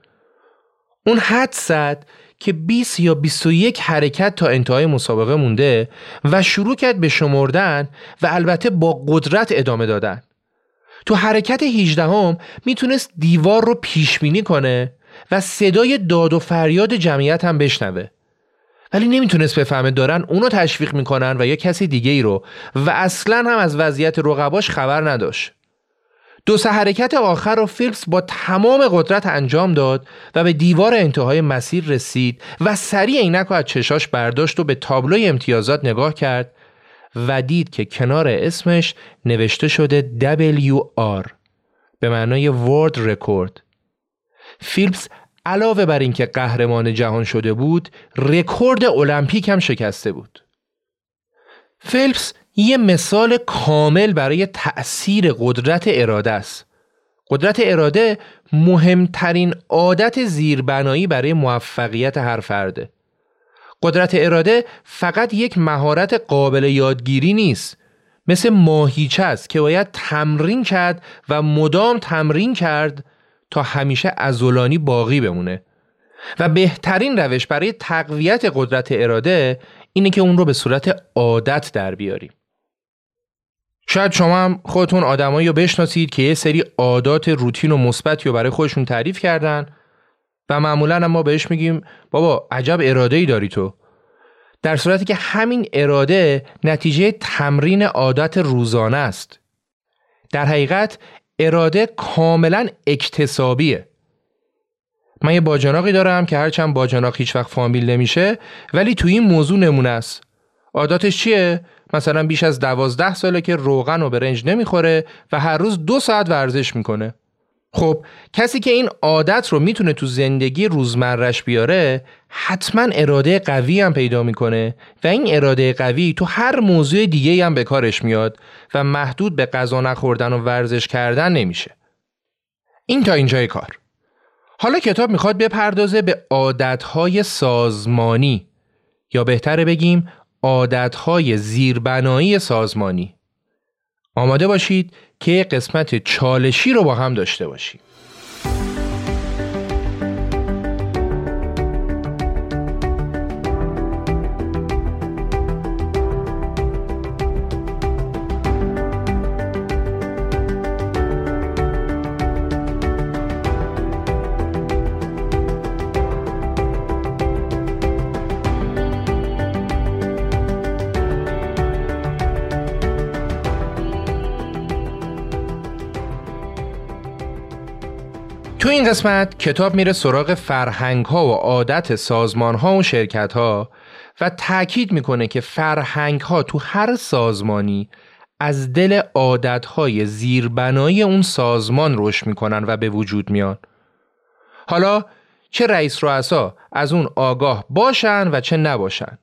اون حد که 20 یا 21 حرکت تا انتهای مسابقه مونده و شروع کرد به شمردن و البته با قدرت ادامه دادن. تو حرکت 18 هم می‌تونست دیوار رو پیش بینی کنه و صدای داد و فریاد جمعیت هم بشنوه ولی نمی‌تونست بفهمه دارن اونو تشویق می‌کنن و یا کسی دیگه ای رو و اصلا هم از وضعیت رقباش خبر نداشت دو سه حرکت آخر رو فیلپس با تمام قدرت انجام داد و به دیوار انتهای مسیر رسید و سریع عینک رو از چشاش برداشت و به تابلوی امتیازات نگاه کرد و دید که کنار اسمش نوشته شده WR به معنای World Record فیلپس علاوه بر اینکه قهرمان جهان شده بود رکورد المپیک هم شکسته بود. فیلپس یه مثال کامل برای تأثیر قدرت اراده است. قدرت اراده مهمترین عادت زیربنایی برای موفقیت هر فرده. قدرت اراده فقط یک مهارت قابل یادگیری نیست. مثل ماهیچه است که باید تمرین کرد و مدام تمرین کرد تا همیشه ازولانی باقی بمونه. و بهترین روش برای تقویت قدرت اراده اینه که اون رو به صورت عادت در بیاریم. شاید شما هم خودتون آدمایی رو بشناسید که یه سری عادات روتین و مثبتی رو برای خودشون تعریف کردن و معمولا ما بهش میگیم بابا عجب اراده ای داری تو. در صورتی که همین اراده نتیجه تمرین عادت روزانه است. در حقیقت اراده کاملا اکتسابیه. من یه باجناقی دارم که هرچند باجناق هیچ وقت فامیل نمیشه ولی توی این موضوع نمونه است. عاداتش چیه؟ مثلا بیش از دوازده ساله که روغن و برنج نمی‌خوره و هر روز دو ساعت ورزش می‌کنه. خب کسی که این عادت رو می‌تونه تو زندگی روزمرش بیاره حتما اراده قوی هم پیدا می‌کنه و این اراده قوی تو هر موضوع دیگه هم به کارش میاد و محدود به غذا نخوردن و ورزش کردن نمیشه. این تا اینجای کار. حالا کتاب می‌خواد بپردازه به عادتهای سازمانی. یا بهتره بگیم عادتهای زیربنایی سازمانی. آماده باشید که قسمت چالشی رو با هم داشته باشیم. این قسمت کتاب میره سراغ فرهنگ ها و عادت سازمان ها و شرکت ها و تاکید می‌کنه که فرهنگ ها تو هر سازمانی از دل عادت های زیربنایی اون سازمان رشد می‌کنن و به وجود میان. حالا چه رئیس رؤسا از اون آگاه باشن و چه نباشن؟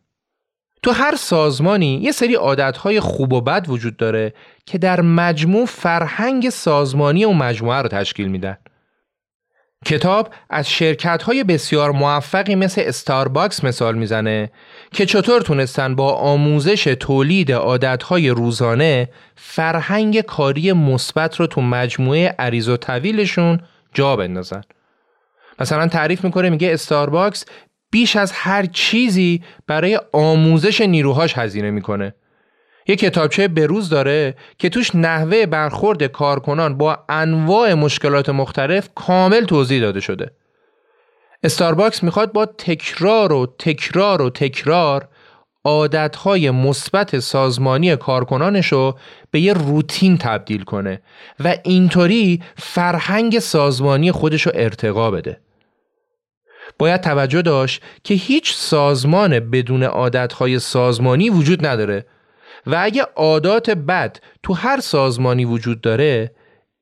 تو هر سازمانی یه سری عادتهای خوب و بد وجود داره که در مجموع فرهنگ سازمانی و مجموعه رو تشکیل میدن. کتاب از شرکت های بسیار موفقی مثل استارباکس مثال می‌زنه که چطور تونستن با آموزش تولید عادتهای روزانه فرهنگ کاری مثبت رو تو مجموعه عریض و طویلشون جا بندازن. مثلا تعریف می‌کنه میگه استارباکس بیش از هر چیزی برای آموزش نیروهاش هزینه می‌کنه. یه کتابچه بروز داره که توش نحوه برخورد کارکنان با انواع مشکلات مختلف کامل توضیح داده شده. استارباکس می‌خواد با تکرار و تکرار و تکرار عادتهای مثبت سازمانی کارکنانش رو به یه روتین تبدیل کنه و اینطوری فرهنگ سازمانی خودش رو ارتقا بده. باید توجه داشت که هیچ سازمان بدون عادتهای سازمانی وجود نداره و اگه عادات بد تو هر سازمانی وجود داره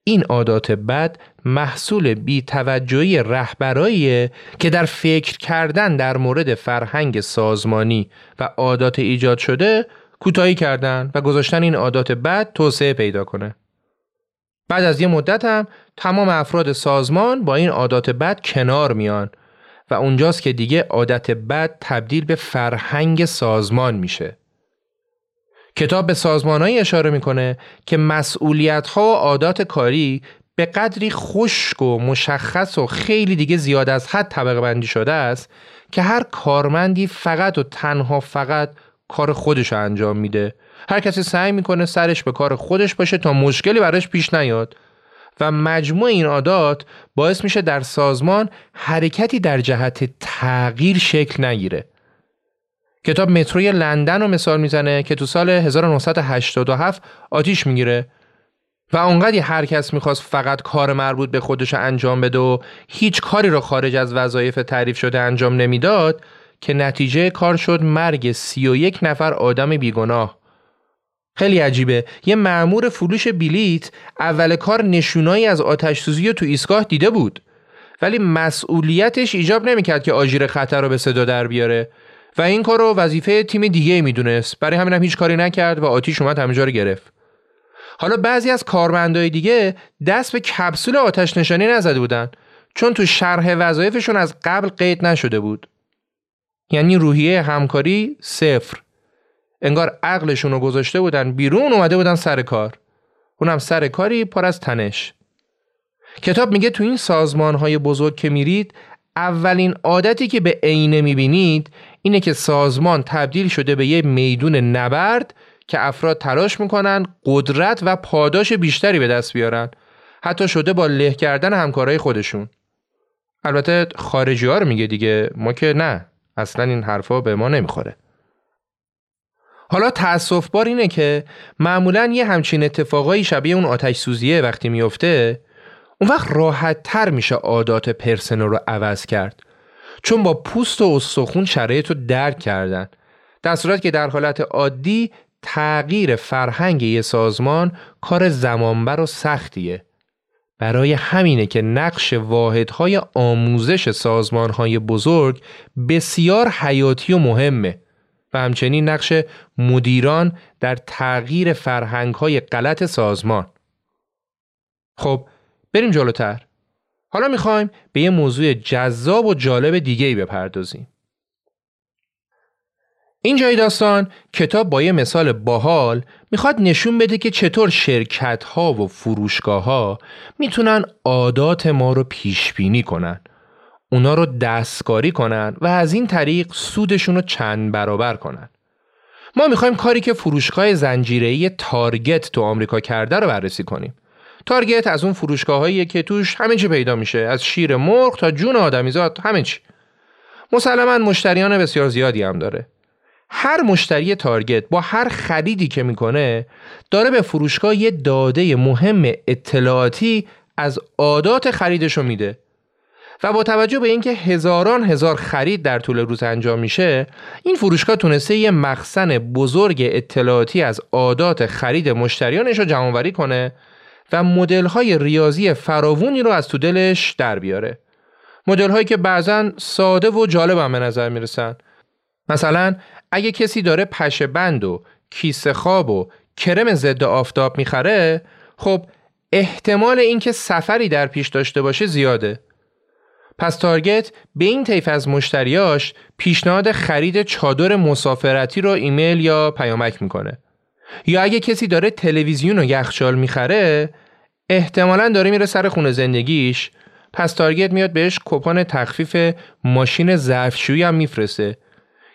این عادات بد محصول بی توجهی رهبراییه که در فکر کردن در مورد فرهنگ سازمانی و عادات ایجاد شده کوتاهی کردن و گذاشتن این عادات بد توسعه پیدا کنه. بعد از یه مدت هم تمام افراد سازمان با این عادات بد کنار میان و اونجاست که دیگه عادت بد تبدیل به فرهنگ سازمان میشه. کتاب به سازمانهایی اشاره می‌کنه که مسئولیت ها و عادات کاری به قدری خشک و مشخص و خیلی دیگه زیاد از حد طبقه بندی شده است که هر کارمندی فقط و تنها فقط کار خودش انجام میده. هر کسی سعی می‌کنه سرش به کار خودش باشه تا مشکلی براش پیش نیاد. و مجموع این عادات باعث میشه در سازمان حرکتی در جهت تغییر شکل نگیره. کتاب متروی لندن رو مثال می‌زنه که تو سال 1987 آتیش می‌گیره و اونقدی هر کس می‌خواست فقط کار مربوط به خودش انجام بده و هیچ کاری رو خارج از وظایف تعریف شده انجام نمی‌داد که نتیجه کار شد مرگ سی و یک نفر آدم بیگناه. خیلی عجیبه. یه معمور فروش بلیت اول کار نشونایی از آتش سوزی تو ایستگاه دیده بود. ولی مسئولیتش ایجاب نمی‌کرد که آژیر خطر رو به صدا در بیاره. و این کار رو وظیفه تیم دیگه می‌دونست. برای همین هم هیچ کاری نکرد و آتیش اومد همه رو گرفت. حالا بعضی از کارمندای دیگه دست به کپسول آتش نشانی نزده بودن چون تو شرح وظایفشون از قبل قید نشده بود. یعنی روحیه همکاری صفر. انگار عقلشون رو گذاشته بودن بیرون اومده بودن سر کار. اونم سر کاری پر از تنش. کتاب میگه تو این سازمان های بزرگ که میرید اولین عادتی که به عینه می‌بینید اینه که سازمان تبدیل شده به یه میدون نبرد که افراد تلاش می‌کنن قدرت و پاداش بیشتری به دست بیارن. حتی شده با له کردن همکارای خودشون. البته خارجی ها رو میگه دیگه ما که نه. اصلا این حرفا به ما نمی‌خوره. حالا تأصف بار اینه که معمولا یه همچین اتفاقایی شبیه اون آتش سوزیه وقتی میفته اون وقت راحت تر میشه عادات پرسنل رو عوض کرد. چون با پوست و استخون شرایط رو درک کردن. در صورت که در حالت عادی تغییر فرهنگ یه سازمان کار زمانبر و سختیه. برای همینه که نقش واحدهای آموزش سازمانهای بزرگ بسیار حیاتی و مهمه و همچنین نقش مدیران در تغییر فرهنگهای غلط سازمان. خب بریم جلوتر. حالا می‌خوایم به یه موضوع جذاب و جالب دیگه ای بپردازیم. این جای داستان کتاب با یه مثال باحال می‌خواد نشون بده که چطور شرکت ها و فروشگاه ها می‌تونن عادات ما رو پیش بینی کنن اونا رو دستکاری کنن و از این طریق سودشون رو چند برابر کنن. ما می‌خوایم کاری که فروشگاه زنجیره‌ای تارگت تو آمریکا کرده رو بررسی کنیم. تارگت از اون فروشگاه که توش همه چی پیدا میشه از شیر مرغ تا جون آدمیزاد همه چی. مسلما مشتریان بسیار زیادی هم داره. هر مشتری تارگت با هر خریدی که می‌کنه داره به فروشگاه یه داده مهم اطلاعاتی از عادات خریدشو میده. و با توجه به اینکه هزاران هزار خرید در طول روز انجام میشه این فروشگاه تونسته یه مخزن بزرگ اطلاعاتی از عادات خرید مشتریانش رو جمعآوری کنه و مدل های ریاضی فراوونی رو از تو دلش در بیاره. مدل هایی که بعضا ساده و جالب هم به نظر می‌رسن. مثلا اگه کسی داره پشه بند و کیسه خواب و کرم ضد آفتاب می‌خره خب احتمال اینکه سفری در پیش داشته باشه زیاده. پس تارگت به این طیف از مشتریاش پیشنهاد خرید چادر مسافرتی رو ایمیل یا پیامک می‌کنه. یا اگه کسی داره تلویزیون و یخچال می‌خره احتمالا داره میره سر خونه زندگیش. پس تارگت میاد بهش کپان تخفیف ماشین ظرفشویی هم میفرسته.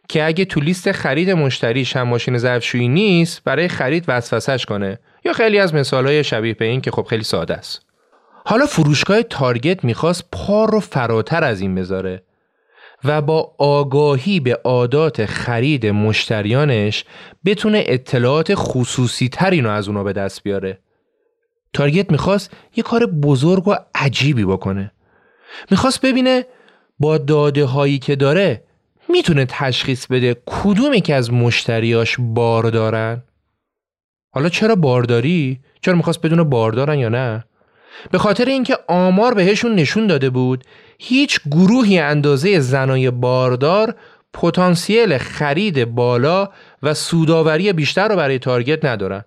که اگه تو لیست خرید مشتریش هم ماشین ظرفشویی نیست برای خرید وسوسش کنه. یا خیلی از مثالهای شبیه به این که خب خیلی ساده است. حالا فروشگاه تارگت می‌خواست پا رو فراتر از این بذاره. و با آگاهی به عادات خرید مشتریانش بتونه اطلاعات خصوصی تری رو از اونا به دست بیاره. تارگت می‌خواست یه کار بزرگ و عجیبی بکنه. می‌خواست ببینه با داده هایی که داره می‌تونه تشخیص بده کدومی که از مشتریاش بار دارن حالا چرا بارداری؟ چرا می‌خواست بدون باردارن یا نه؟ به خاطر اینکه آمار بهشون نشون داده بود هیچ گروهی اندازه زنای باردار پتانسیل خرید بالا و سوداوری بیشتر رو برای تارگت ندارن.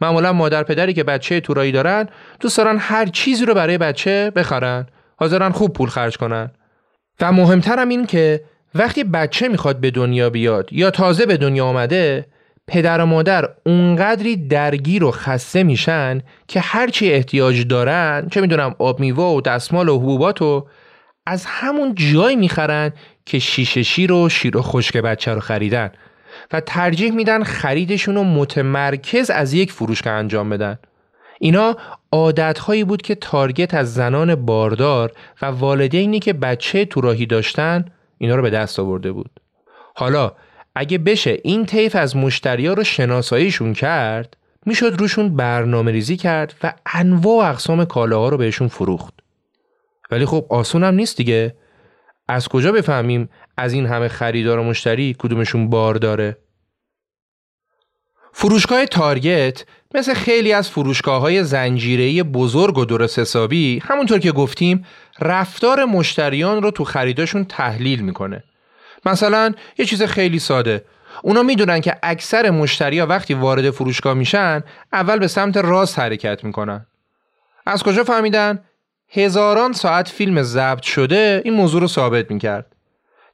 معمولا مادر پدری که بچه تورایی دارن دوست دارن هر چیزی رو برای بچه بخرن حاضرن خوب پول خرج کنن و مهمترم این که وقتی بچه می‌خواد به دنیا بیاد یا تازه به دنیا آمده پدر و مادر اونقدری درگیر و خسته میشن که هرچی احتیاج دارن چه می‌دونم آب میوه و دستمال و حبوبات و از همون جایی می‌خرن که شیشه شیر و شیر و خشک بچه رو خریدن و ترجیح میدن خریدشون رو متمرکز از یک فروشگاه انجام بدن. اینا عادتهایی بود که تارگت از زنان باردار و والدینی که بچه توراهی داشتن اینا رو به دست آورده بود. حالا اگه بشه این طیف از مشتریا رو شناساییشون کرد می‌شد روشون برنامه ریزی کرد و انواع و اقسام کالاها رو بهشون فروخت. ولی خب آسون هم نیست دیگه. از کجا بفهمیم از این همه خریدار و مشتری کدومشون بار داره؟ فروشگاه تارگت مثل خیلی از فروشگاه های زنجیره‌ای بزرگ و درست حسابی همونطور که گفتیم رفتار مشتریان رو تو خریداشون تحلیل می‌کنه. مثلا یه چیز خیلی ساده. اونا می‌دونن که اکثر مشتریا وقتی وارد فروشگاه میشن اول به سمت راست حرکت می‌کنن. از کجا فهمیدن؟ هزاران ساعت فیلم ضبط شده این موضوع رو ثابت می‌کرد.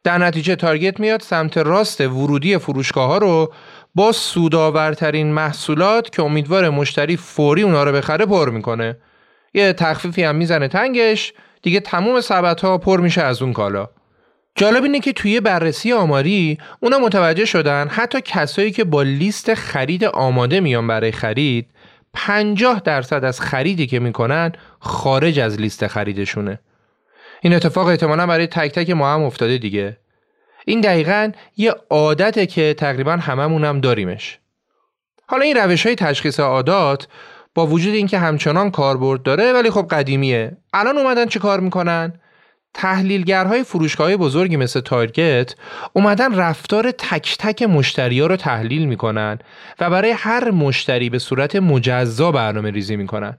در نتیجه تارگت میاد سمت راست ورودی فروشگاه ها رو با سودآورترین محصولات که امیدوار مشتری فوری اونا رو بخره پر می‌کنه. یه تخفیفی هم می‌زنه تنگش دیگه تموم سبت ها پر میشه از اون کالا. جالب اینه که توی بررسی آماری اونا متوجه شدن حتی کسایی که با لیست خرید آماده میان برای خرید 50 درصد از خریدی که می‌کنن خارج از لیست خریدشونه. این اتفاق احتمالا برای تک تک ما هم افتاده دیگه. این دقیقا یه عادته که تقریبا هممون هم داریمش. حالا این روش های تشخیص عادات با وجود اینکه همچنان کاربرد داره ولی خب قدیمیه. الان اومدن چه کار می‌کنن؟ تحلیلگرهای فروشگاه بزرگی مثل تارگت اومدن رفتار تک تک مشتری ها رو تحلیل می‌کنن و برای هر مشتری به صورت مجزا برنامه ریزی می‌کنن.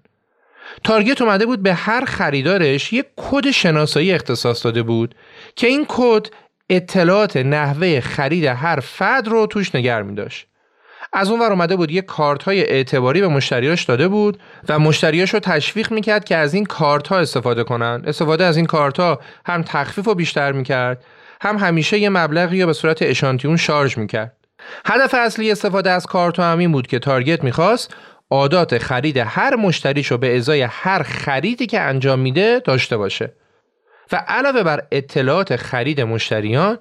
تارگت اومده بود به هر خریدارش یک کد شناسایی اختصاص داده بود که این کد اطلاعات نحوه خرید هر فرد رو توش نگه می داشت. از اون ور اومده بود یه کارت های اعتباری به مشتریاش داده بود و مشتریاش رو تشویق می‌کرد که از این کارت ها استفاده کنن. استفاده از این کارت ها هم تخفیف رو بیشتر می‌کرد هم همیشه یه مبلغی رو به صورت اشانتیون شارژ می‌کرد. هدف اصلی استفاده از کارت ها همین بود که تارگت می‌خواست عادات خرید هر مشتریشو به ازای هر خریدی که انجام میده داشته باشه. و علاوه بر اطلاعات خرید مشتریان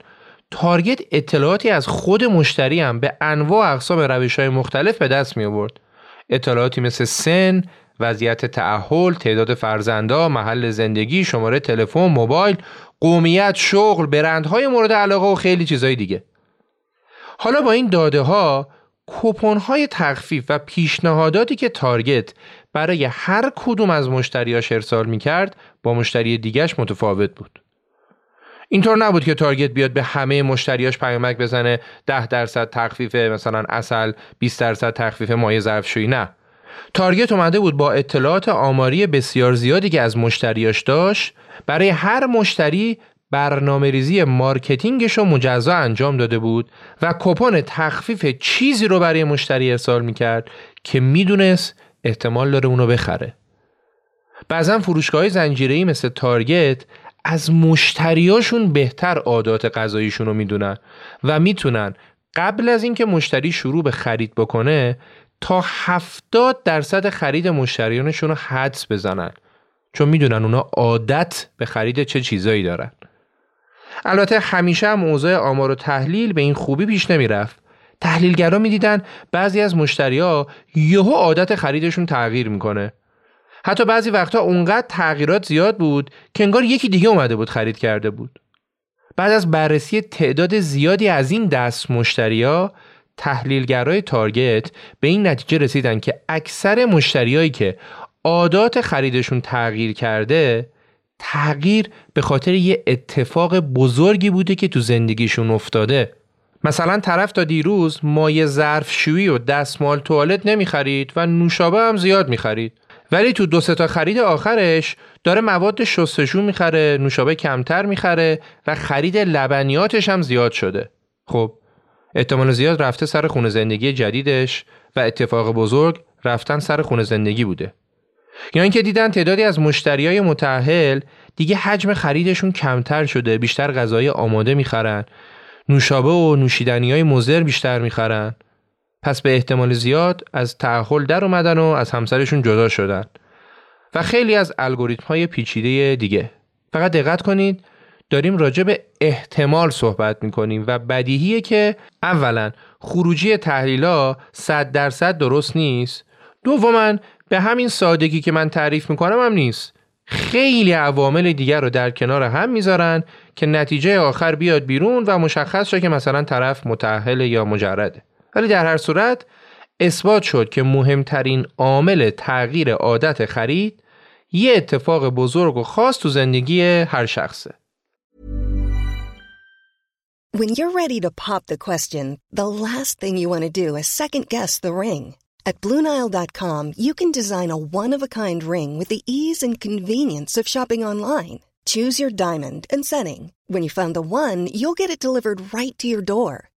تارگت اطلاعاتی از خود مشتری هم به انواع اقسام روش های مختلف به دست می آورد. اطلاعاتی مثل سن، وضعیت تعهل، تعداد فرزندا، محل زندگی، شماره تلفن، موبایل، قومیت، شغل، برندهای مورد علاقه و خیلی چیزهای دیگه. حالا با این داده ها کوپن های تخفیف و پیشنهاداتی که تارگت برای هر کدوم از مشتریاش ارسال می کرد با مشتری دیگش متفاوت بود. اینطور نبود که تارگت بیاد به همه مشتریاش پیامک بزنه 10 درصد تخفیف مثلا اصل 20 درصد تخفیف مایع ظرفشویی نه تارگت اومده بود با اطلاعات آماری بسیار زیادی که از مشتریاش داشت برای هر مشتری برنامه ریزی marketing ش رو مجزا انجام داده بود و کوپن تخفیف چیزی رو برای مشتری ارسال می‌کرد که می‌دونست احتمال داره اونو بخره. بعضا فروشگاه زنجیره‌ای مثل تارگت از مشتریاشون بهتر عادات غذاییشون رو می‌دونن و می‌تونن قبل از اینکه مشتری شروع به خرید بکنه تا 70 درصد خرید مشتریانشون رو حدس بزنن. چون می‌دونن اونا عادت به خرید چه چیزایی دارن. البته همیشه هم اوضاع آمار و تحلیل به این خوبی پیش نمی‌رفت. تحلیلگرا می‌دیدن بعضی از مشتریا یهو عادت خریدشون تغییر می‌کنه. حتی بعضی وقتها اونقدر تغییرات زیاد بود که انگار یکی دیگه اومده بود خرید کرده بود. بعد از بررسی تعداد زیادی از این دست مشتریا تحلیلگرای تارگت به این نتیجه رسیدن که اکثر مشتریایی که عادات خریدشون تغییر کرده تغییر به خاطر یه اتفاق بزرگی بوده که تو زندگیشون افتاده مثلا طرف تا دیروز مایه ظرفشویی و دستمال توالت نمی‌خرید و نوشابه هم زیاد می‌خرید ولی تو دو تا خرید آخرش داره مواد شستشو می‌خره نوشابه کمتر می‌خره و خرید لبنیاتش هم زیاد شده. خب احتمال زیاد رفته سر خونه زندگی جدیدش و اتفاق بزرگ رفتن سر خونه زندگی بوده. یا اینکه دیدن تعدادی از مشتریای متأهل دیگه حجم خریدشون کمتر شده بیشتر غذای آماده می‌خرن نوشابه و نوشیدنی های مزر بیشتر می‌خرن. پس به احتمال زیاد از تعهل در اومدن و از همسرشون جدا شدن. و خیلی از الگوریتم های پیچیده دیگه. فقط دقت کنید داریم راجع به احتمال صحبت می‌کنیم و بدیهیه که اولا خروجی تحلیلا 100 درصد درست نیست. دوما به همین سادگی که من تعریف می‌کنم هم نیست. خیلی عوامل دیگر رو در کنار هم می‌ذارن که نتیجه آخر بیاد بیرون و مشخص شه که مثلا طرف متأهل یا مجرده. ولی در هر صورت اثبات شد که مهمترین عامل تغییر عادت خرید یه اتفاق بزرگ و خاص تو زندگی هر شخصه When you're ready to pop the question, the last thing you want to do is second guess the ring. At Bluenile.com, you can design a one-of-a-kind ring with the ease and convenience of shopping online. Choose your diamond and setting. When you find the one, you'll get it delivered right to your door.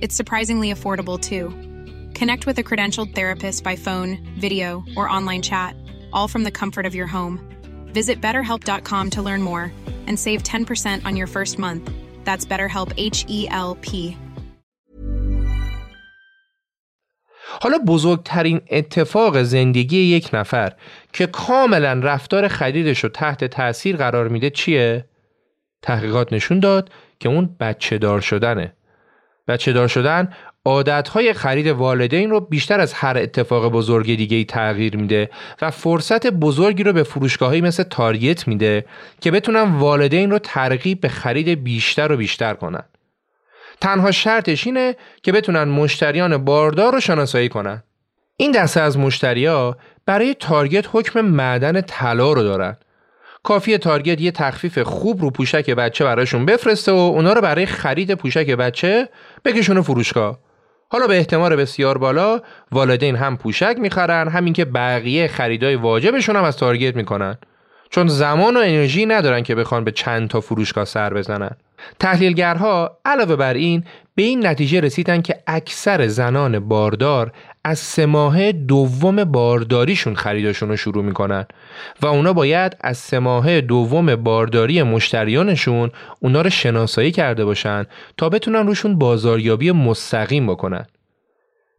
It's surprisingly affordable too. Connect with a credentialed therapist by phone, video, or online chat, all from the comfort of your home. Visit betterhelp.com to learn more and save 10% on your first month. That's BetterHelp H E L P. حالا بزرگترین اتفاق زندگی یک نفر که کاملا رفتار خریدش رو تحت تاثیر قرار میده چیه؟ تحقیقات نشون داد که اون بچه دار شدنه. بچه دار شدن عادتهای خرید والدین رو بیشتر از هر اتفاق بزرگ دیگه ای تغییر میده و فرصت بزرگی رو به فروشگاهایی مثل تارگت میده که بتونن والدین رو ترغیب به خرید بیشتر و بیشتر کنن. تنها شرطش اینه که بتونن مشتریان باردار رو شناسایی کنن. این دسته از مشتریا برای تارگت حکم معدن طلا رو دارن. کافی تارگت یه تخفیف خوب رو پوشک بچه براشون بفرسته و اونا رو برای خرید پوشک بچه بکشونه فروشگاه. حالا به احتمال بسیار بالا والدین هم پوشک می‌خرن همین که بقیه خریدای واجبشون هم از تارگت می‌کنن چون زمان و انرژی ندارن که بخوان به چند تا فروشگاه سر بزنن تحلیلگرها علاوه بر این به این نتیجه رسیدن که اکثر زنان باردار از سه ماه دوم بارداریشون خریدشون رو شروع می‌کنن و اونا باید از سه ماه دوم بارداری مشتریانشون اونا رو شناسایی کرده باشن تا بتونن روشون بازاریابی مستقیم بکنن.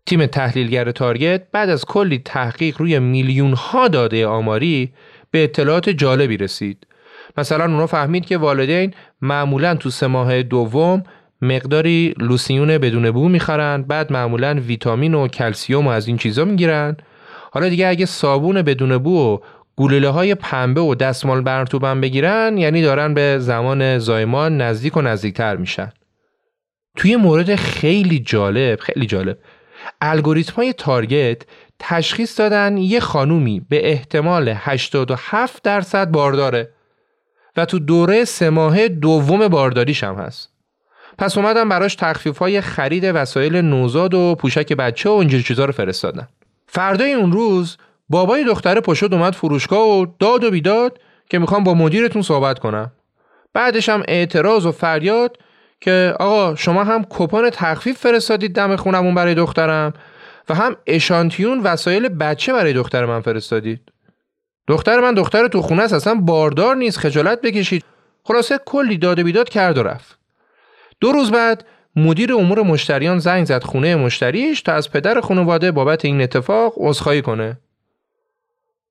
تیم تحلیلگر تارگت بعد از کلی تحقیق روی میلیون ها داده آماری به اطلاعات جالبی رسید. مثلا اونا فهمید که والدین معمولا تو سه ماه دوم مقداری لوسیون بدون بو می‌خرن بعد معمولا ویتامین و کلسیوم و از این چیزا می‌گیرن حالا دیگه اگه صابون بدون بو و گلوله های پنبه و دستمال برطوبم بگیرن یعنی دارن به زمان زایمان نزدیک و نزدیکتر میشن. توی مورد خیلی جالب خیلی جالب. الگوریتم های تارگت تشخیص دادن یه خانومی به احتمال 87 درصد بارداره و تو دوره سه ماه دوم بارداریش هم هست. پس اومدم براش تخفیف های خرید وسایل نوزاد و پوشک بچه و اینجور چیزا رو فرستادن فردای اون روز بابای دختر پشت اومد فروشگاه و داد و بیداد که می‌خوام با مدیرتون صحبت کنم. بعدش هم اعتراض و فریاد که آقا شما هم کپان تخفیف فرستادید دم خونمون برای دخترم و هم اشانتیون وسایل بچه برای دختر من فرستادید. دختر من دختر تو خونه است اصلا باردار نیست خجالت بکشید. خلاصه کلی داد و بیداد کرد و رفت. دو روز بعد مدیر امور مشتریان زنگ زد خونه مشتریش تا از پدر خانواده بابت این اتفاق عذرخواهی کنه.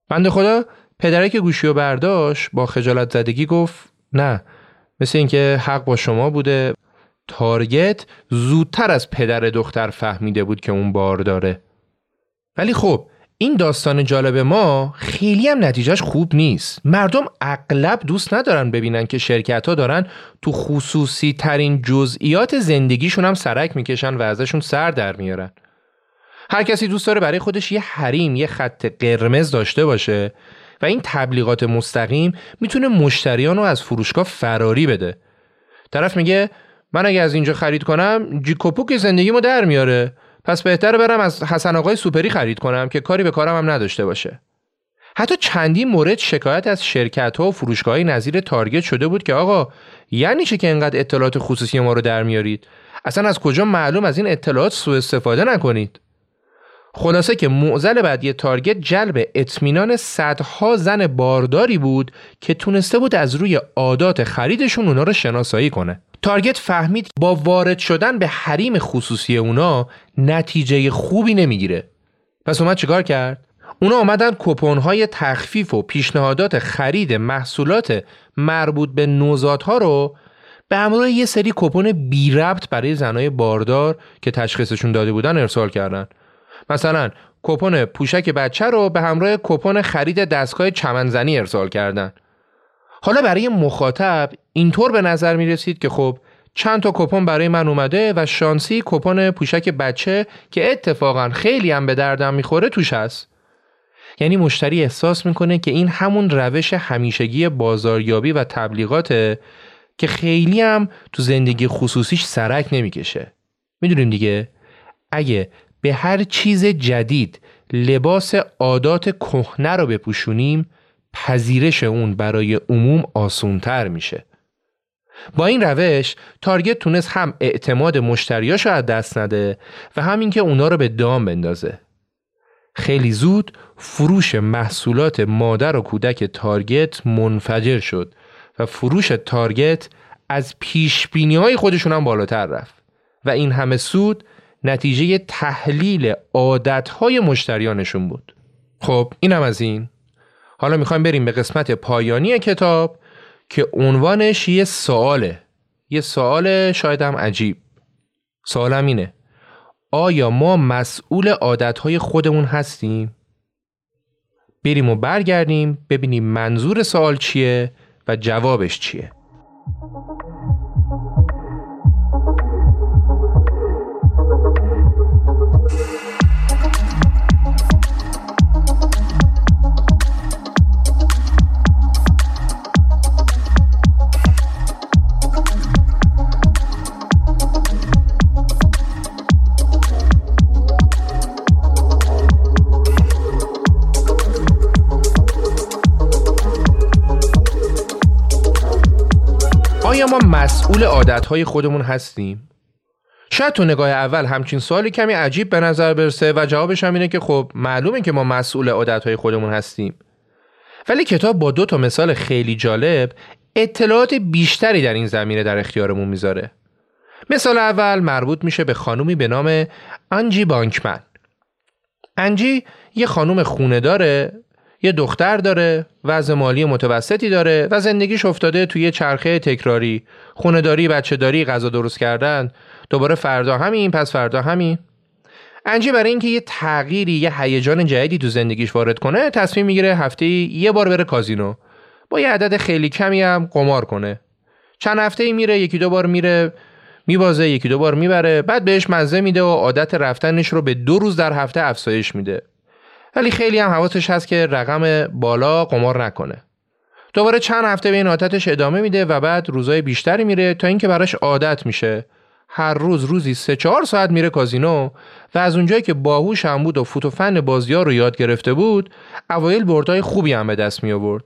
بنده خدا پدره که گوشی و برداشت با خجالت زدگی گفت نه مثل اینکه حق با شما بوده تارگت زودتر از پدر دختر فهمیده بود که اون بار داره ولی خب این داستان جالب ما خیلی هم نتیجهش خوب نیست. مردم اغلب دوست ندارن ببینن که شرکت ها دارن تو خصوصی ترین جزئیات زندگیشون هم سرک می‌کشن و ازشون سر در میارن. هر کسی دوست داره برای خودش یه حریم یه خط قرمز داشته باشه و این تبلیغات مستقیم می‌تونه مشتریان رو از فروشگاه فراری بده. طرف میگه من اگه از اینجا خرید کنم جیکوپوک زندگیمو در میاره. پس بهتره برم از حسن آقای سوپری خرید کنم که کاری به کارم هم نداشته باشه. حتی چندین مورد شکایت از شرکت ها و فروشگاه نظیر تارگت شده بود که آقا یعنی چه که انقدر اطلاعات خصوصی ما رو در میارید؟ اصلا از کجا معلوم از این اطلاعات سوء استفاده نکنید؟ خلاصه که معزل بعدی تارگت جلب اطمینان صدها زن بارداری بود که تونسته بود از روی عادات خریدشون اونا رو شناسایی کنه. تارگت فهمید با وارد شدن به حریم خصوصی اونا نتیجه خوبی نمی‌گیره. پس اومد چیکار کرد؟ اونا آمدن کپون های تخفیف و پیشنهادات خرید محصولات مربوط به نوزادها رو به همراه یه سری کپون بی ربط برای زنای باردار که تشخیصشون داده بودن ارسال کردن. مثلا کپون پوشک بچه رو به همراه کپون خرید دستگاه چمنزنی ارسال کردن. حالا برای مخاطب اینطور به نظر می رسید که خب چند تا کپون برای من اومده و شانسی کپون پوشک بچه که اتفاقا خیلی هم به دردم می‌خوره توش هست. یعنی مشتری احساس می‌کنه که این همون روش همیشگی بازاریابی و تبلیغاته که خیلی هم تو زندگی خصوصیش سرک نمی‌کشه. می‌دونیم دیگه؟ اگه به هر چیز جدید لباس عادات کهنه رو بپوشونیم پذیرش اون برای عموم آسونتر میشه. با این روش تارگت تونست هم اعتماد مشتریاش رو از دست نده و همین که اونا رو به دام بندازه. خیلی زود فروش محصولات مادر و کودک تارگت منفجر شد و فروش تارگت از پیش های خودشون هم بالاتر رفت و این همه سود نتیجه تحلیل عادتهای مشتریانشون بود. خب اینم از این. حالا می‌خوایم بریم به قسمت پایانی کتاب که عنوانش یه سواله. یه سوال شاید هم عجیب. سوالم اینه. آیا ما مسئول عادتهای خودمون هستیم؟ بریم و برگردیم ببینیم منظور سوال چیه و جوابش چیه. عادتهای خودمون هستیم؟ شاید تو نگاه اول همچین سوالی کمی عجیب به نظر برسه و جوابش هم اینه که خب معلومه که ما مسئول عادتهای خودمون هستیم. ولی کتاب با دو تا مثال خیلی جالب اطلاعات بیشتری در این زمینه در اختیارمون می‌ذاره. مثال اول مربوط میشه به خانومی به نام انجی بانکمن. انجی یه خانوم خونه داره یه دختر داره وضع مالی متوسطی داره و زندگیش افتاده توی چرخه تکراری. خونداری بچه داری غذا درست کردن. دوباره فردا همین پس فردا همین. انجی برای اینکه یه تغییری یه هیجان جدیدی تو زندگیش وارد کنه تصمیم می‌گیره هفته یه بار بره کازینو. با یه عدد خیلی کمی هم قمار کنه. چند هفته میره یکی دو بار میره میبازه یکی دو بار می‌بره بعد بهش مزه میده و عادت رفتنش رو به دو روز در هفته افزایش میده. ولی خیلی هم حواسش هست که رقم بالا قمار نکنه. دوباره چند هفته به این عادتش ادامه میده و بعد روزای بیشتری میره تا اینکه براش عادت میشه. هر روز روزی سه چهار ساعت میره کازینو و از اونجایی که باهوش هم بود و فوت و فن بازی ها رو یاد گرفته بود اوایل بردهای خوبی هم به دست می آورد.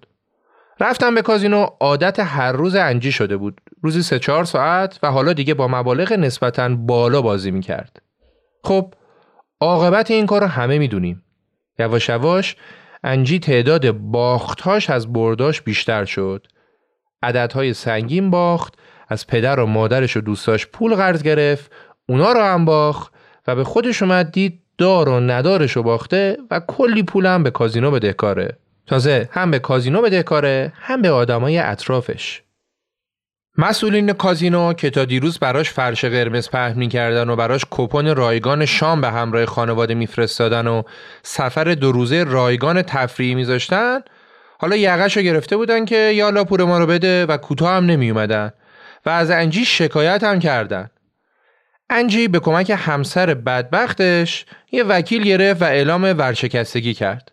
رفتم به کازینو عادت هر روز انجی شده بود. روزی سه چهار ساعت و حالا دیگه با مبالغ نسبتا بالا بازی می‌کرد. خب عاقبت این کار رو همه می‌دونیم. یواش یواش انجی تعداد باختهاش از برداش بیشتر شد. عددهای سنگین باخت، از پدر و مادرش و دوستاش پول قرض گرفت، اونا رو هم باخت و به خودش اومد دید دار و ندارش رو باخته و کلی پول هم به کازینو بدهکاره. تازه هم به کازینو بدهکاره هم به آدمای اطرافش. مسئولین کازینو که تا دیروز براش فرش قرمز پهن می‌کردن و براش کپون رایگان شام به همراه خانواده میفرستادن و سفر دو روزه رایگان تفریحی میذاشتن حالا یقش رو گرفته بودن که یالا پور ما رو بده و کوتاه هم نمی اومدن و از انجی شکایت هم کردن. انجی به کمک همسر بدبختش یه وکیل گرفت و اعلام ورشکستگی کرد.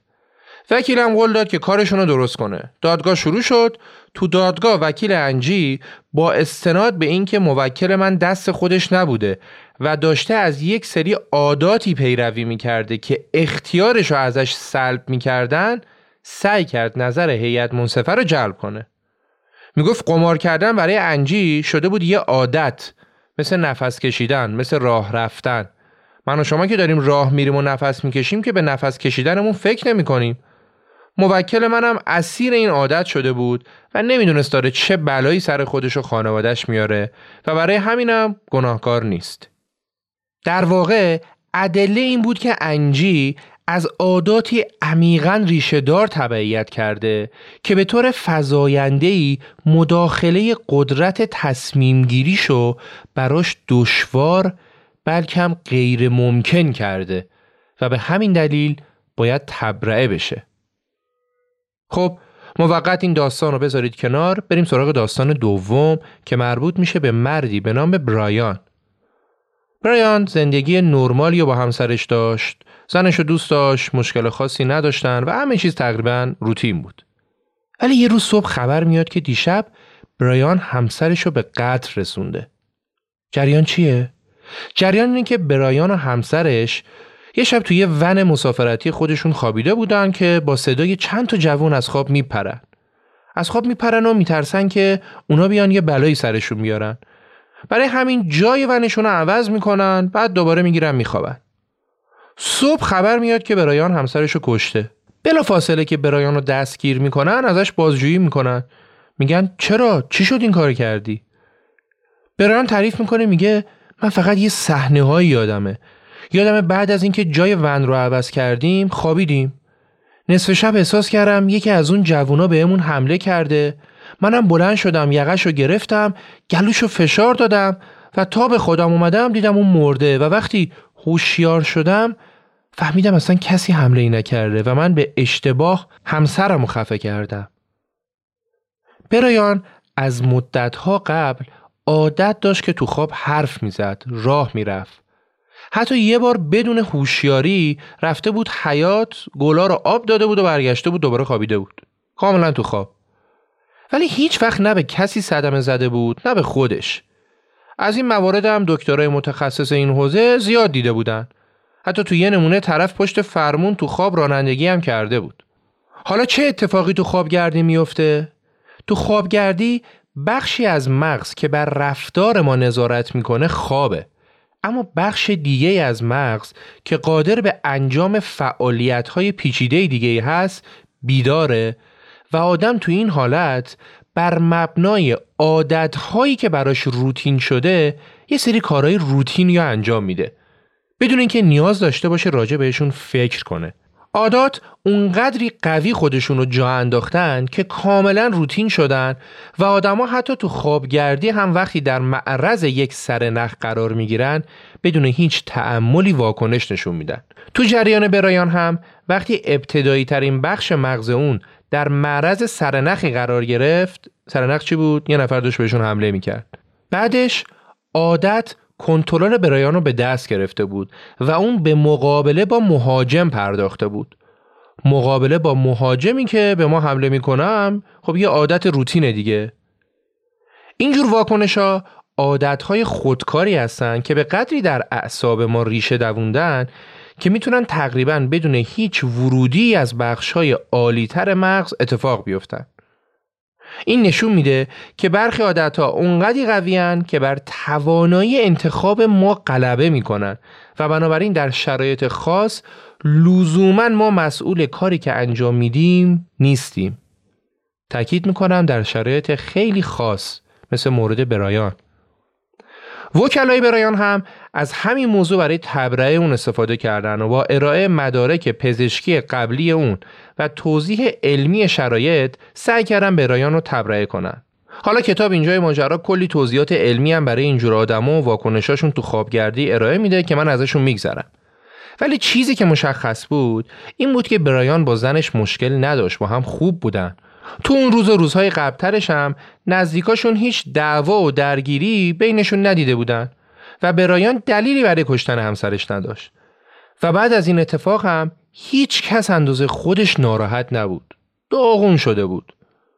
وکیلم قول داد که کارشون رو درست کنه. دادگاه شروع شد. تو دادگاه وکیل انجی با استناد به اینکه موکل من دست خودش نبوده و داشته از یک سری عاداتی پیروی می‌کرده که اختیارش رو ازش سلب می‌کردن سعی کرد نظر هیئت منصفه رو جلب کنه. می‌گفت قمار کردن برای انجی شده بود یه عادت مثل نفس کشیدن مثل راه رفتن. من و شما که داریم راه میریم و نفس می‌کشیم که به نفس کشیدنمون فکر نمی کنیم موکل منم اسیر این عادت شده بود و نمی‌دونست داره چه بلایی سر خودش و خانوادش میاره و برای همینم گناهکار نیست. در واقع ادله این بود که انجی از عاداتی عمیقا ریشهدار تبعیت کرده که به طور فضایندهی مداخله قدرت تصمیم گیریشو براش دشوار بلکم غیر ممکن کرده و به همین دلیل باید تبرعه بشه. خب موقت این داستان رو بذارید کنار بریم سراغ داستان دوم که مربوط میشه به مردی به نام برایان. برایان زندگی نرمالی رو با همسرش داشت زنش رو دوست داشت مشکل خاصی نداشتن و همه چیز تقریبا روتین بود. ولی یه روز صبح خبر میاد که دیشب برایان همسرش رو به قتل رسونده. جریان چیه؟ جریان اینه که برایان و همسرش یه شب توی ون مسافرتی خودشون خوابیده بودن که با صدای چند تا جوون از خواب میپرن. از خواب میپرن و میترسن که اونا بیان یه بلایی سرشون میارن. برای همین جای ونشون رو عوض می‌کنن بعد دوباره می‌گیرن میخوابن. صبح خبر میاد که برایان همسرش رو کشته. بلا فاصله که برایان رو دستگیر می‌کنن ازش بازجویی می‌کنن. میگن چرا؟ چی شد این کار کردی؟ برایان تعریف می‌کنه میگه من فقط یه صحنه یادمه یادم بعد از اینکه جای ون رو عوض کردیم خوابیدیم. نصف شب احساس کردم یکی از اون جوونا بهمون حمله کرده. منم بلند شدم یقش رو گرفتم گلوش رو فشار دادم و تا به خودم اومدم دیدم اون مرده و وقتی هوشیار شدم فهمیدم اصلا کسی حمله ای نکرده و من به اشتباه همسرم رو خفه کردم. برایان از مدتها قبل عادت داشت که تو خواب حرف می‌زد راه می‌رفت. حتی یه بار بدون هوشیاری رفته بود حیات گلا رو آب داده بود و برگشته بود دوباره خوابیده بود. کاملا تو خواب. ولی هیچ وقت نه به کسی صدمه زده بود نه به خودش. از این موارد هم دکترای متخصص این حوزه زیاد دیده بودن. حتی تو یه نمونه طرف پشت فرمون تو خواب رانندگی هم کرده بود. حالا چه اتفاقی تو خوابگردی میفته؟ تو خوابگردی بخشی از مغز که بر رفتار ما نظارت می‌کنه خوابه. اما بخش دیگه از مغز که قادر به انجام فعالیت های پیچیده دیگه هست بیداره و آدم تو این حالت بر مبنای عادت هایی که براش روتین شده یه سری کارهای روتین یا انجام میده. بدون اینکه نیاز داشته باشه راجع بهشون فکر کنه. عادات اونقدری قوی خودشون رو جا انداختن که کاملا روتین شدن و آدما حتی تو خوابگردی هم وقتی در معرض یک سرنخ قرار می‌گیرن بدون هیچ تعملی واکنش نشون میدن تو جریان برایان هم وقتی ابتدایی ترین بخش مغز اون در معرض سرنخی قرار گرفت سرنخ چی بود؟ یه نفر داشت بهشون حمله می‌کرد بعدش عادت کنترل برایان رو به دست گرفته بود و اون به مقابله با مهاجم پرداخته بود. مقابله با مهاجمی که به ما حمله می‌کنم خب یه عادت روتینه دیگه. اینجور واکنش ها عادت های خودکاری هستن که به قدری در اعصاب ما ریشه دووندن که می‌تونن تقریبا بدون هیچ ورودی از بخش های عالیتر مغز اتفاق بیفتن. این نشون میده که برخی عادت ها اونقدی قوی که بر توانایی انتخاب ما غلبه می‌کنن و بنابراین در شرایط خاص لزوما ما مسئول کاری که انجام میدیم نیستیم. تاکید می‌کنم در شرایط خیلی خاص مثل مورد برایان. وکلای برایان هم از همین موضوع برای تبرئه اون استفاده کردن و با ارائه مدارک پزشکی قبلی اون و توضیح علمی شرایط سعی کردن برایان رو تبرئه کنن. حالا کتاب اینجای ماجرا کلی توضیحات علمی هم برای اینجور آدما و واکنشاشون تو خوابگردی ارائه میده که من ازشون میگذرم. ولی چیزی که مشخص بود این بود که برایان با زنش مشکل نداشت با هم خوب بودن. تو اون روز و روزهای قبلترش هم نزدیکاشون هیچ دعوا و درگیری بینشون ندیده بودن. و برایان دلیلی برای کشتن همسرش نداشت. و بعد از این اتفاق هم هیچ کس اندازه خودش ناراحت نبود. داغون شده بود.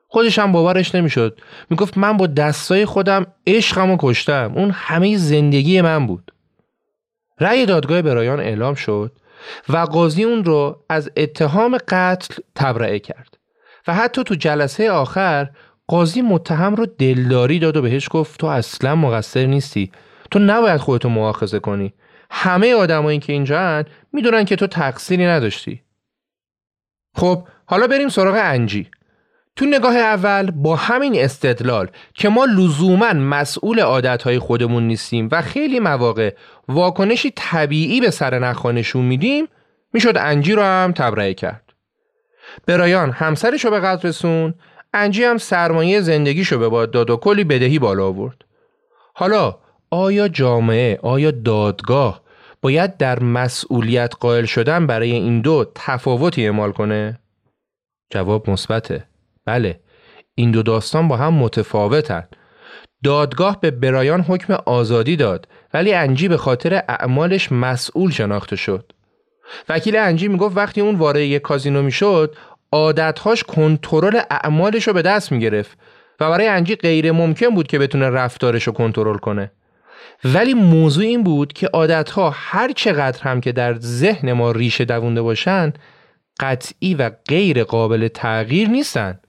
خودش هم باورش نمی‌شد. می‌گفت من با دستای خودم عشقم و کشتم. اون همه زندگی من بود. رأی دادگاه برایان اعلام شد و قاضی اون رو از اتهام قتل تبرئه کرد. و حتی تو جلسه آخر قاضی متهم رو دلداری داد و بهش گفت تو اصلا مقصر نیستی. تو نباید خودتو مؤاخذه کنی. همه آدمایی که اینجا می‌دونن که تو تقصیری نداشتی. خب حالا بریم سراغ انجی. تو نگاه اول با همین استدلال که ما لزوما مسئول عادتهای خودمون نیستیم و خیلی مواقع واکنشی طبیعی به سر نخوانشون میدیم می‌شد انجی رو هم تبرئه کرد. برایان همسرش رو به قتل رسون انجی هم سرمایه زندگیشو به باد داد و کلی بدهی بالا آورد. حالا آیا جامعه آیا دادگاه باید در مسئولیت قائل شدن برای این دو تفاوتی اعمال کنه؟ جواب مثبته. بله این دو داستان با هم متفاوتن. دادگاه به برایان حکم آزادی داد ولی انجی به خاطر اعمالش مسئول شناخته شد. وکیل انجی می‌گفت وقتی اون وارد یک کازینو می‌شد عادتهاش کنترل اعمالش رو به دست می‌گرفت و برای انجی غیر ممکن بود که بتونه رفتارش رو کنترل کنه. ولی موضوع این بود که عادتها هر چقدر هم که در ذهن ما ریشه دوونده باشن قطعی و غیر قابل تغییر نیستن.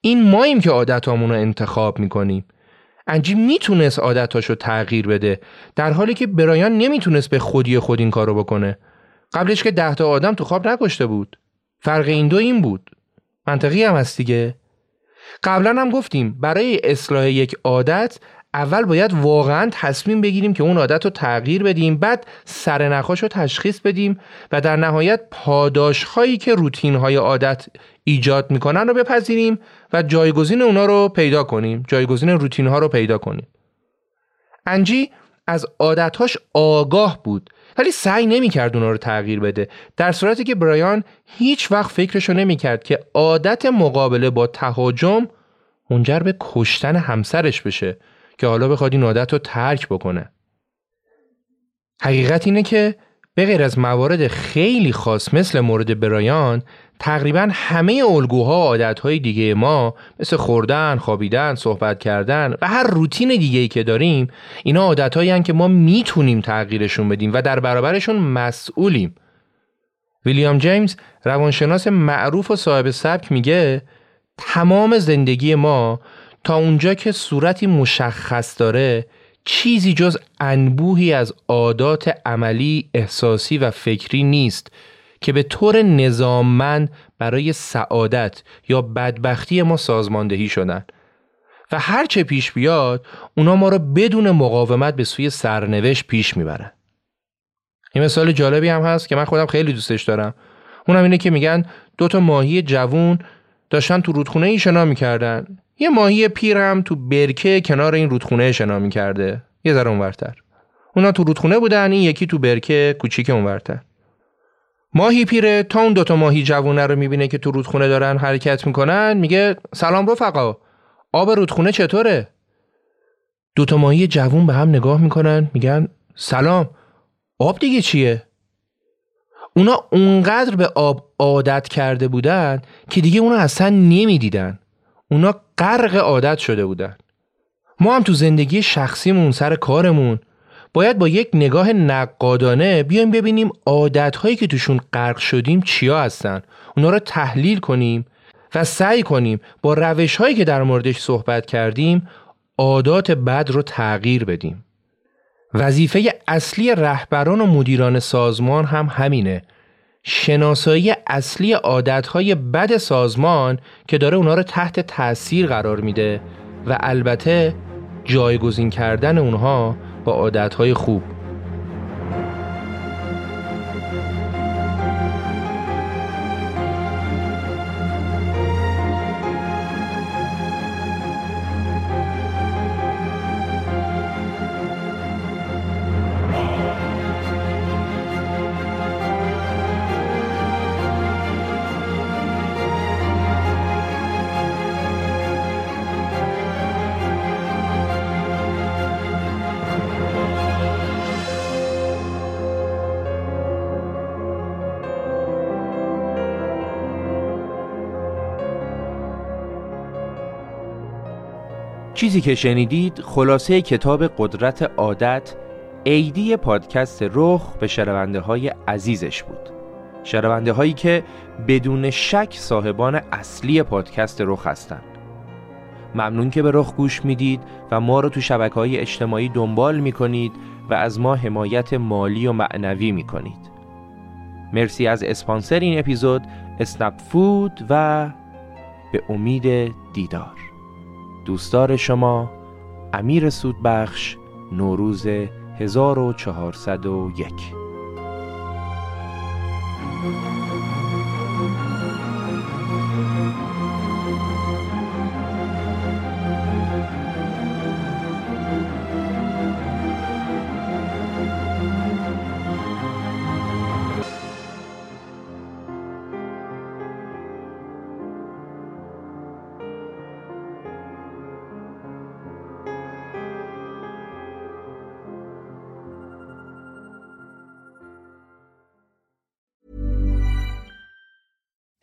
این ماییم که عادتامون رو انتخاب می‌کنیم. انجی می‌تونست عادتاشو تغییر بده در حالی که برایان نمی‌تونست به خودی خود این کارو بکنه. قبلش که ده تا آدم تو خواب نکشته بود. فرق این دو این بود. منطقی هم هست دیگه. قبلا هم گفتیم برای اصلاح یک عادت اول باید واقعا تصمیم بگیریم که اون عادت رو تغییر بدیم بعد سرنخاش رو تشخیص بدیم و در نهایت پاداش هایی که روتین های عادت ایجاد می‌کنن رو بپذیریم و جایگزین اونا رو پیدا کنیم جایگزین روتین ها رو پیدا کنیم. انجی از عادتهاش آگاه بود ولی سعی نمی‌کرد اونا رو تغییر بده. در صورتی که برایان هیچ وقت فکرشو نمی‌کرد که عادت مقابله با تهاجم منجر به کشتن همسرش بشه. که حالا بخواد این عادت رو ترک بکنه. حقیقت اینه که به غیر از موارد خیلی خاص مثل مورد برایان تقریبا همه الگوها و عادتهای دیگه ما مثل خوردن، خوابیدن، صحبت کردن و هر روتین دیگه که داریم اینا عادتهایی که ما می‌تونیم تغییرشون بدیم و در برابرشون مسئولیم. ویلیام جیمز روانشناس معروف و صاحب سبک میگه تمام زندگی ما تا اونجا که صورتی مشخص داره چیزی جز انبوهی از عادات عملی، احساسی و فکری نیست که به طور نظاممند برای سعادت یا بدبختی ما سازماندهی شدن. و هرچه پیش بیاد اونا ما رو بدون مقاومت به سوی سرنوشت پیش می‌برن این مثال جالبی هم هست که من خودم خیلی دوستش دارم. اونم اینه که میگن دو تا ماهی جوون داشتن تو رودخونه ای شنا می‌کردن. یه ماهی پیر هم تو برکه کنار این رودخونه شنا می‌کرده یه ذره اونورتر اونا تو رودخونه بودن این یکی تو برکه کوچیک اونورتر ماهی پیره تا اون دوتا ماهی جوونه رو می‌بینه که تو رودخونه دارن حرکت می‌کنن میگه سلام رفقا آب رودخونه چطوره؟ دوتا ماهی جوون به هم نگاه می‌کنن میگن سلام آب دیگه چیه؟ اونا اونقدر به آب عادت کرده بودن که دیگه اونا اصلا نمی‌دیدن اونا غرق عادت شده بودن. ما هم تو زندگی شخصیمون سر کارمون باید با یک نگاه نقادانه بیایم ببینیم عادتهایی که توشون غرق شدیم چیا هستن. اونا رو تحلیل کنیم و سعی کنیم با روش هایی که در موردش صحبت کردیم عادات بد رو تغییر بدیم. وظیفه اصلی رهبران و مدیران سازمان هم همینه. شناسایی اصلی عادتهای بد سازمان که داره اونا رو تحت تاثیر قرار میده و البته جایگزین کردن اونها با عادتهای خوب. چیزی که شنیدید خلاصه کتاب قدرت عادت ایدی پادکست رخ به شنونده های عزیزش بود. شنونده هایی که بدون شک صاحبان اصلی پادکست رخ هستند. ممنون که به رخ گوش می‌دید و ما رو تو شبکه های اجتماعی دنبال می‌کنید و از ما حمایت مالی و معنوی می‌کنید. مرسی از اسپانسر این اپیزود اسنپ فود و به امید دیدار. دوستدار شما امیر سودبخش نوروز 1401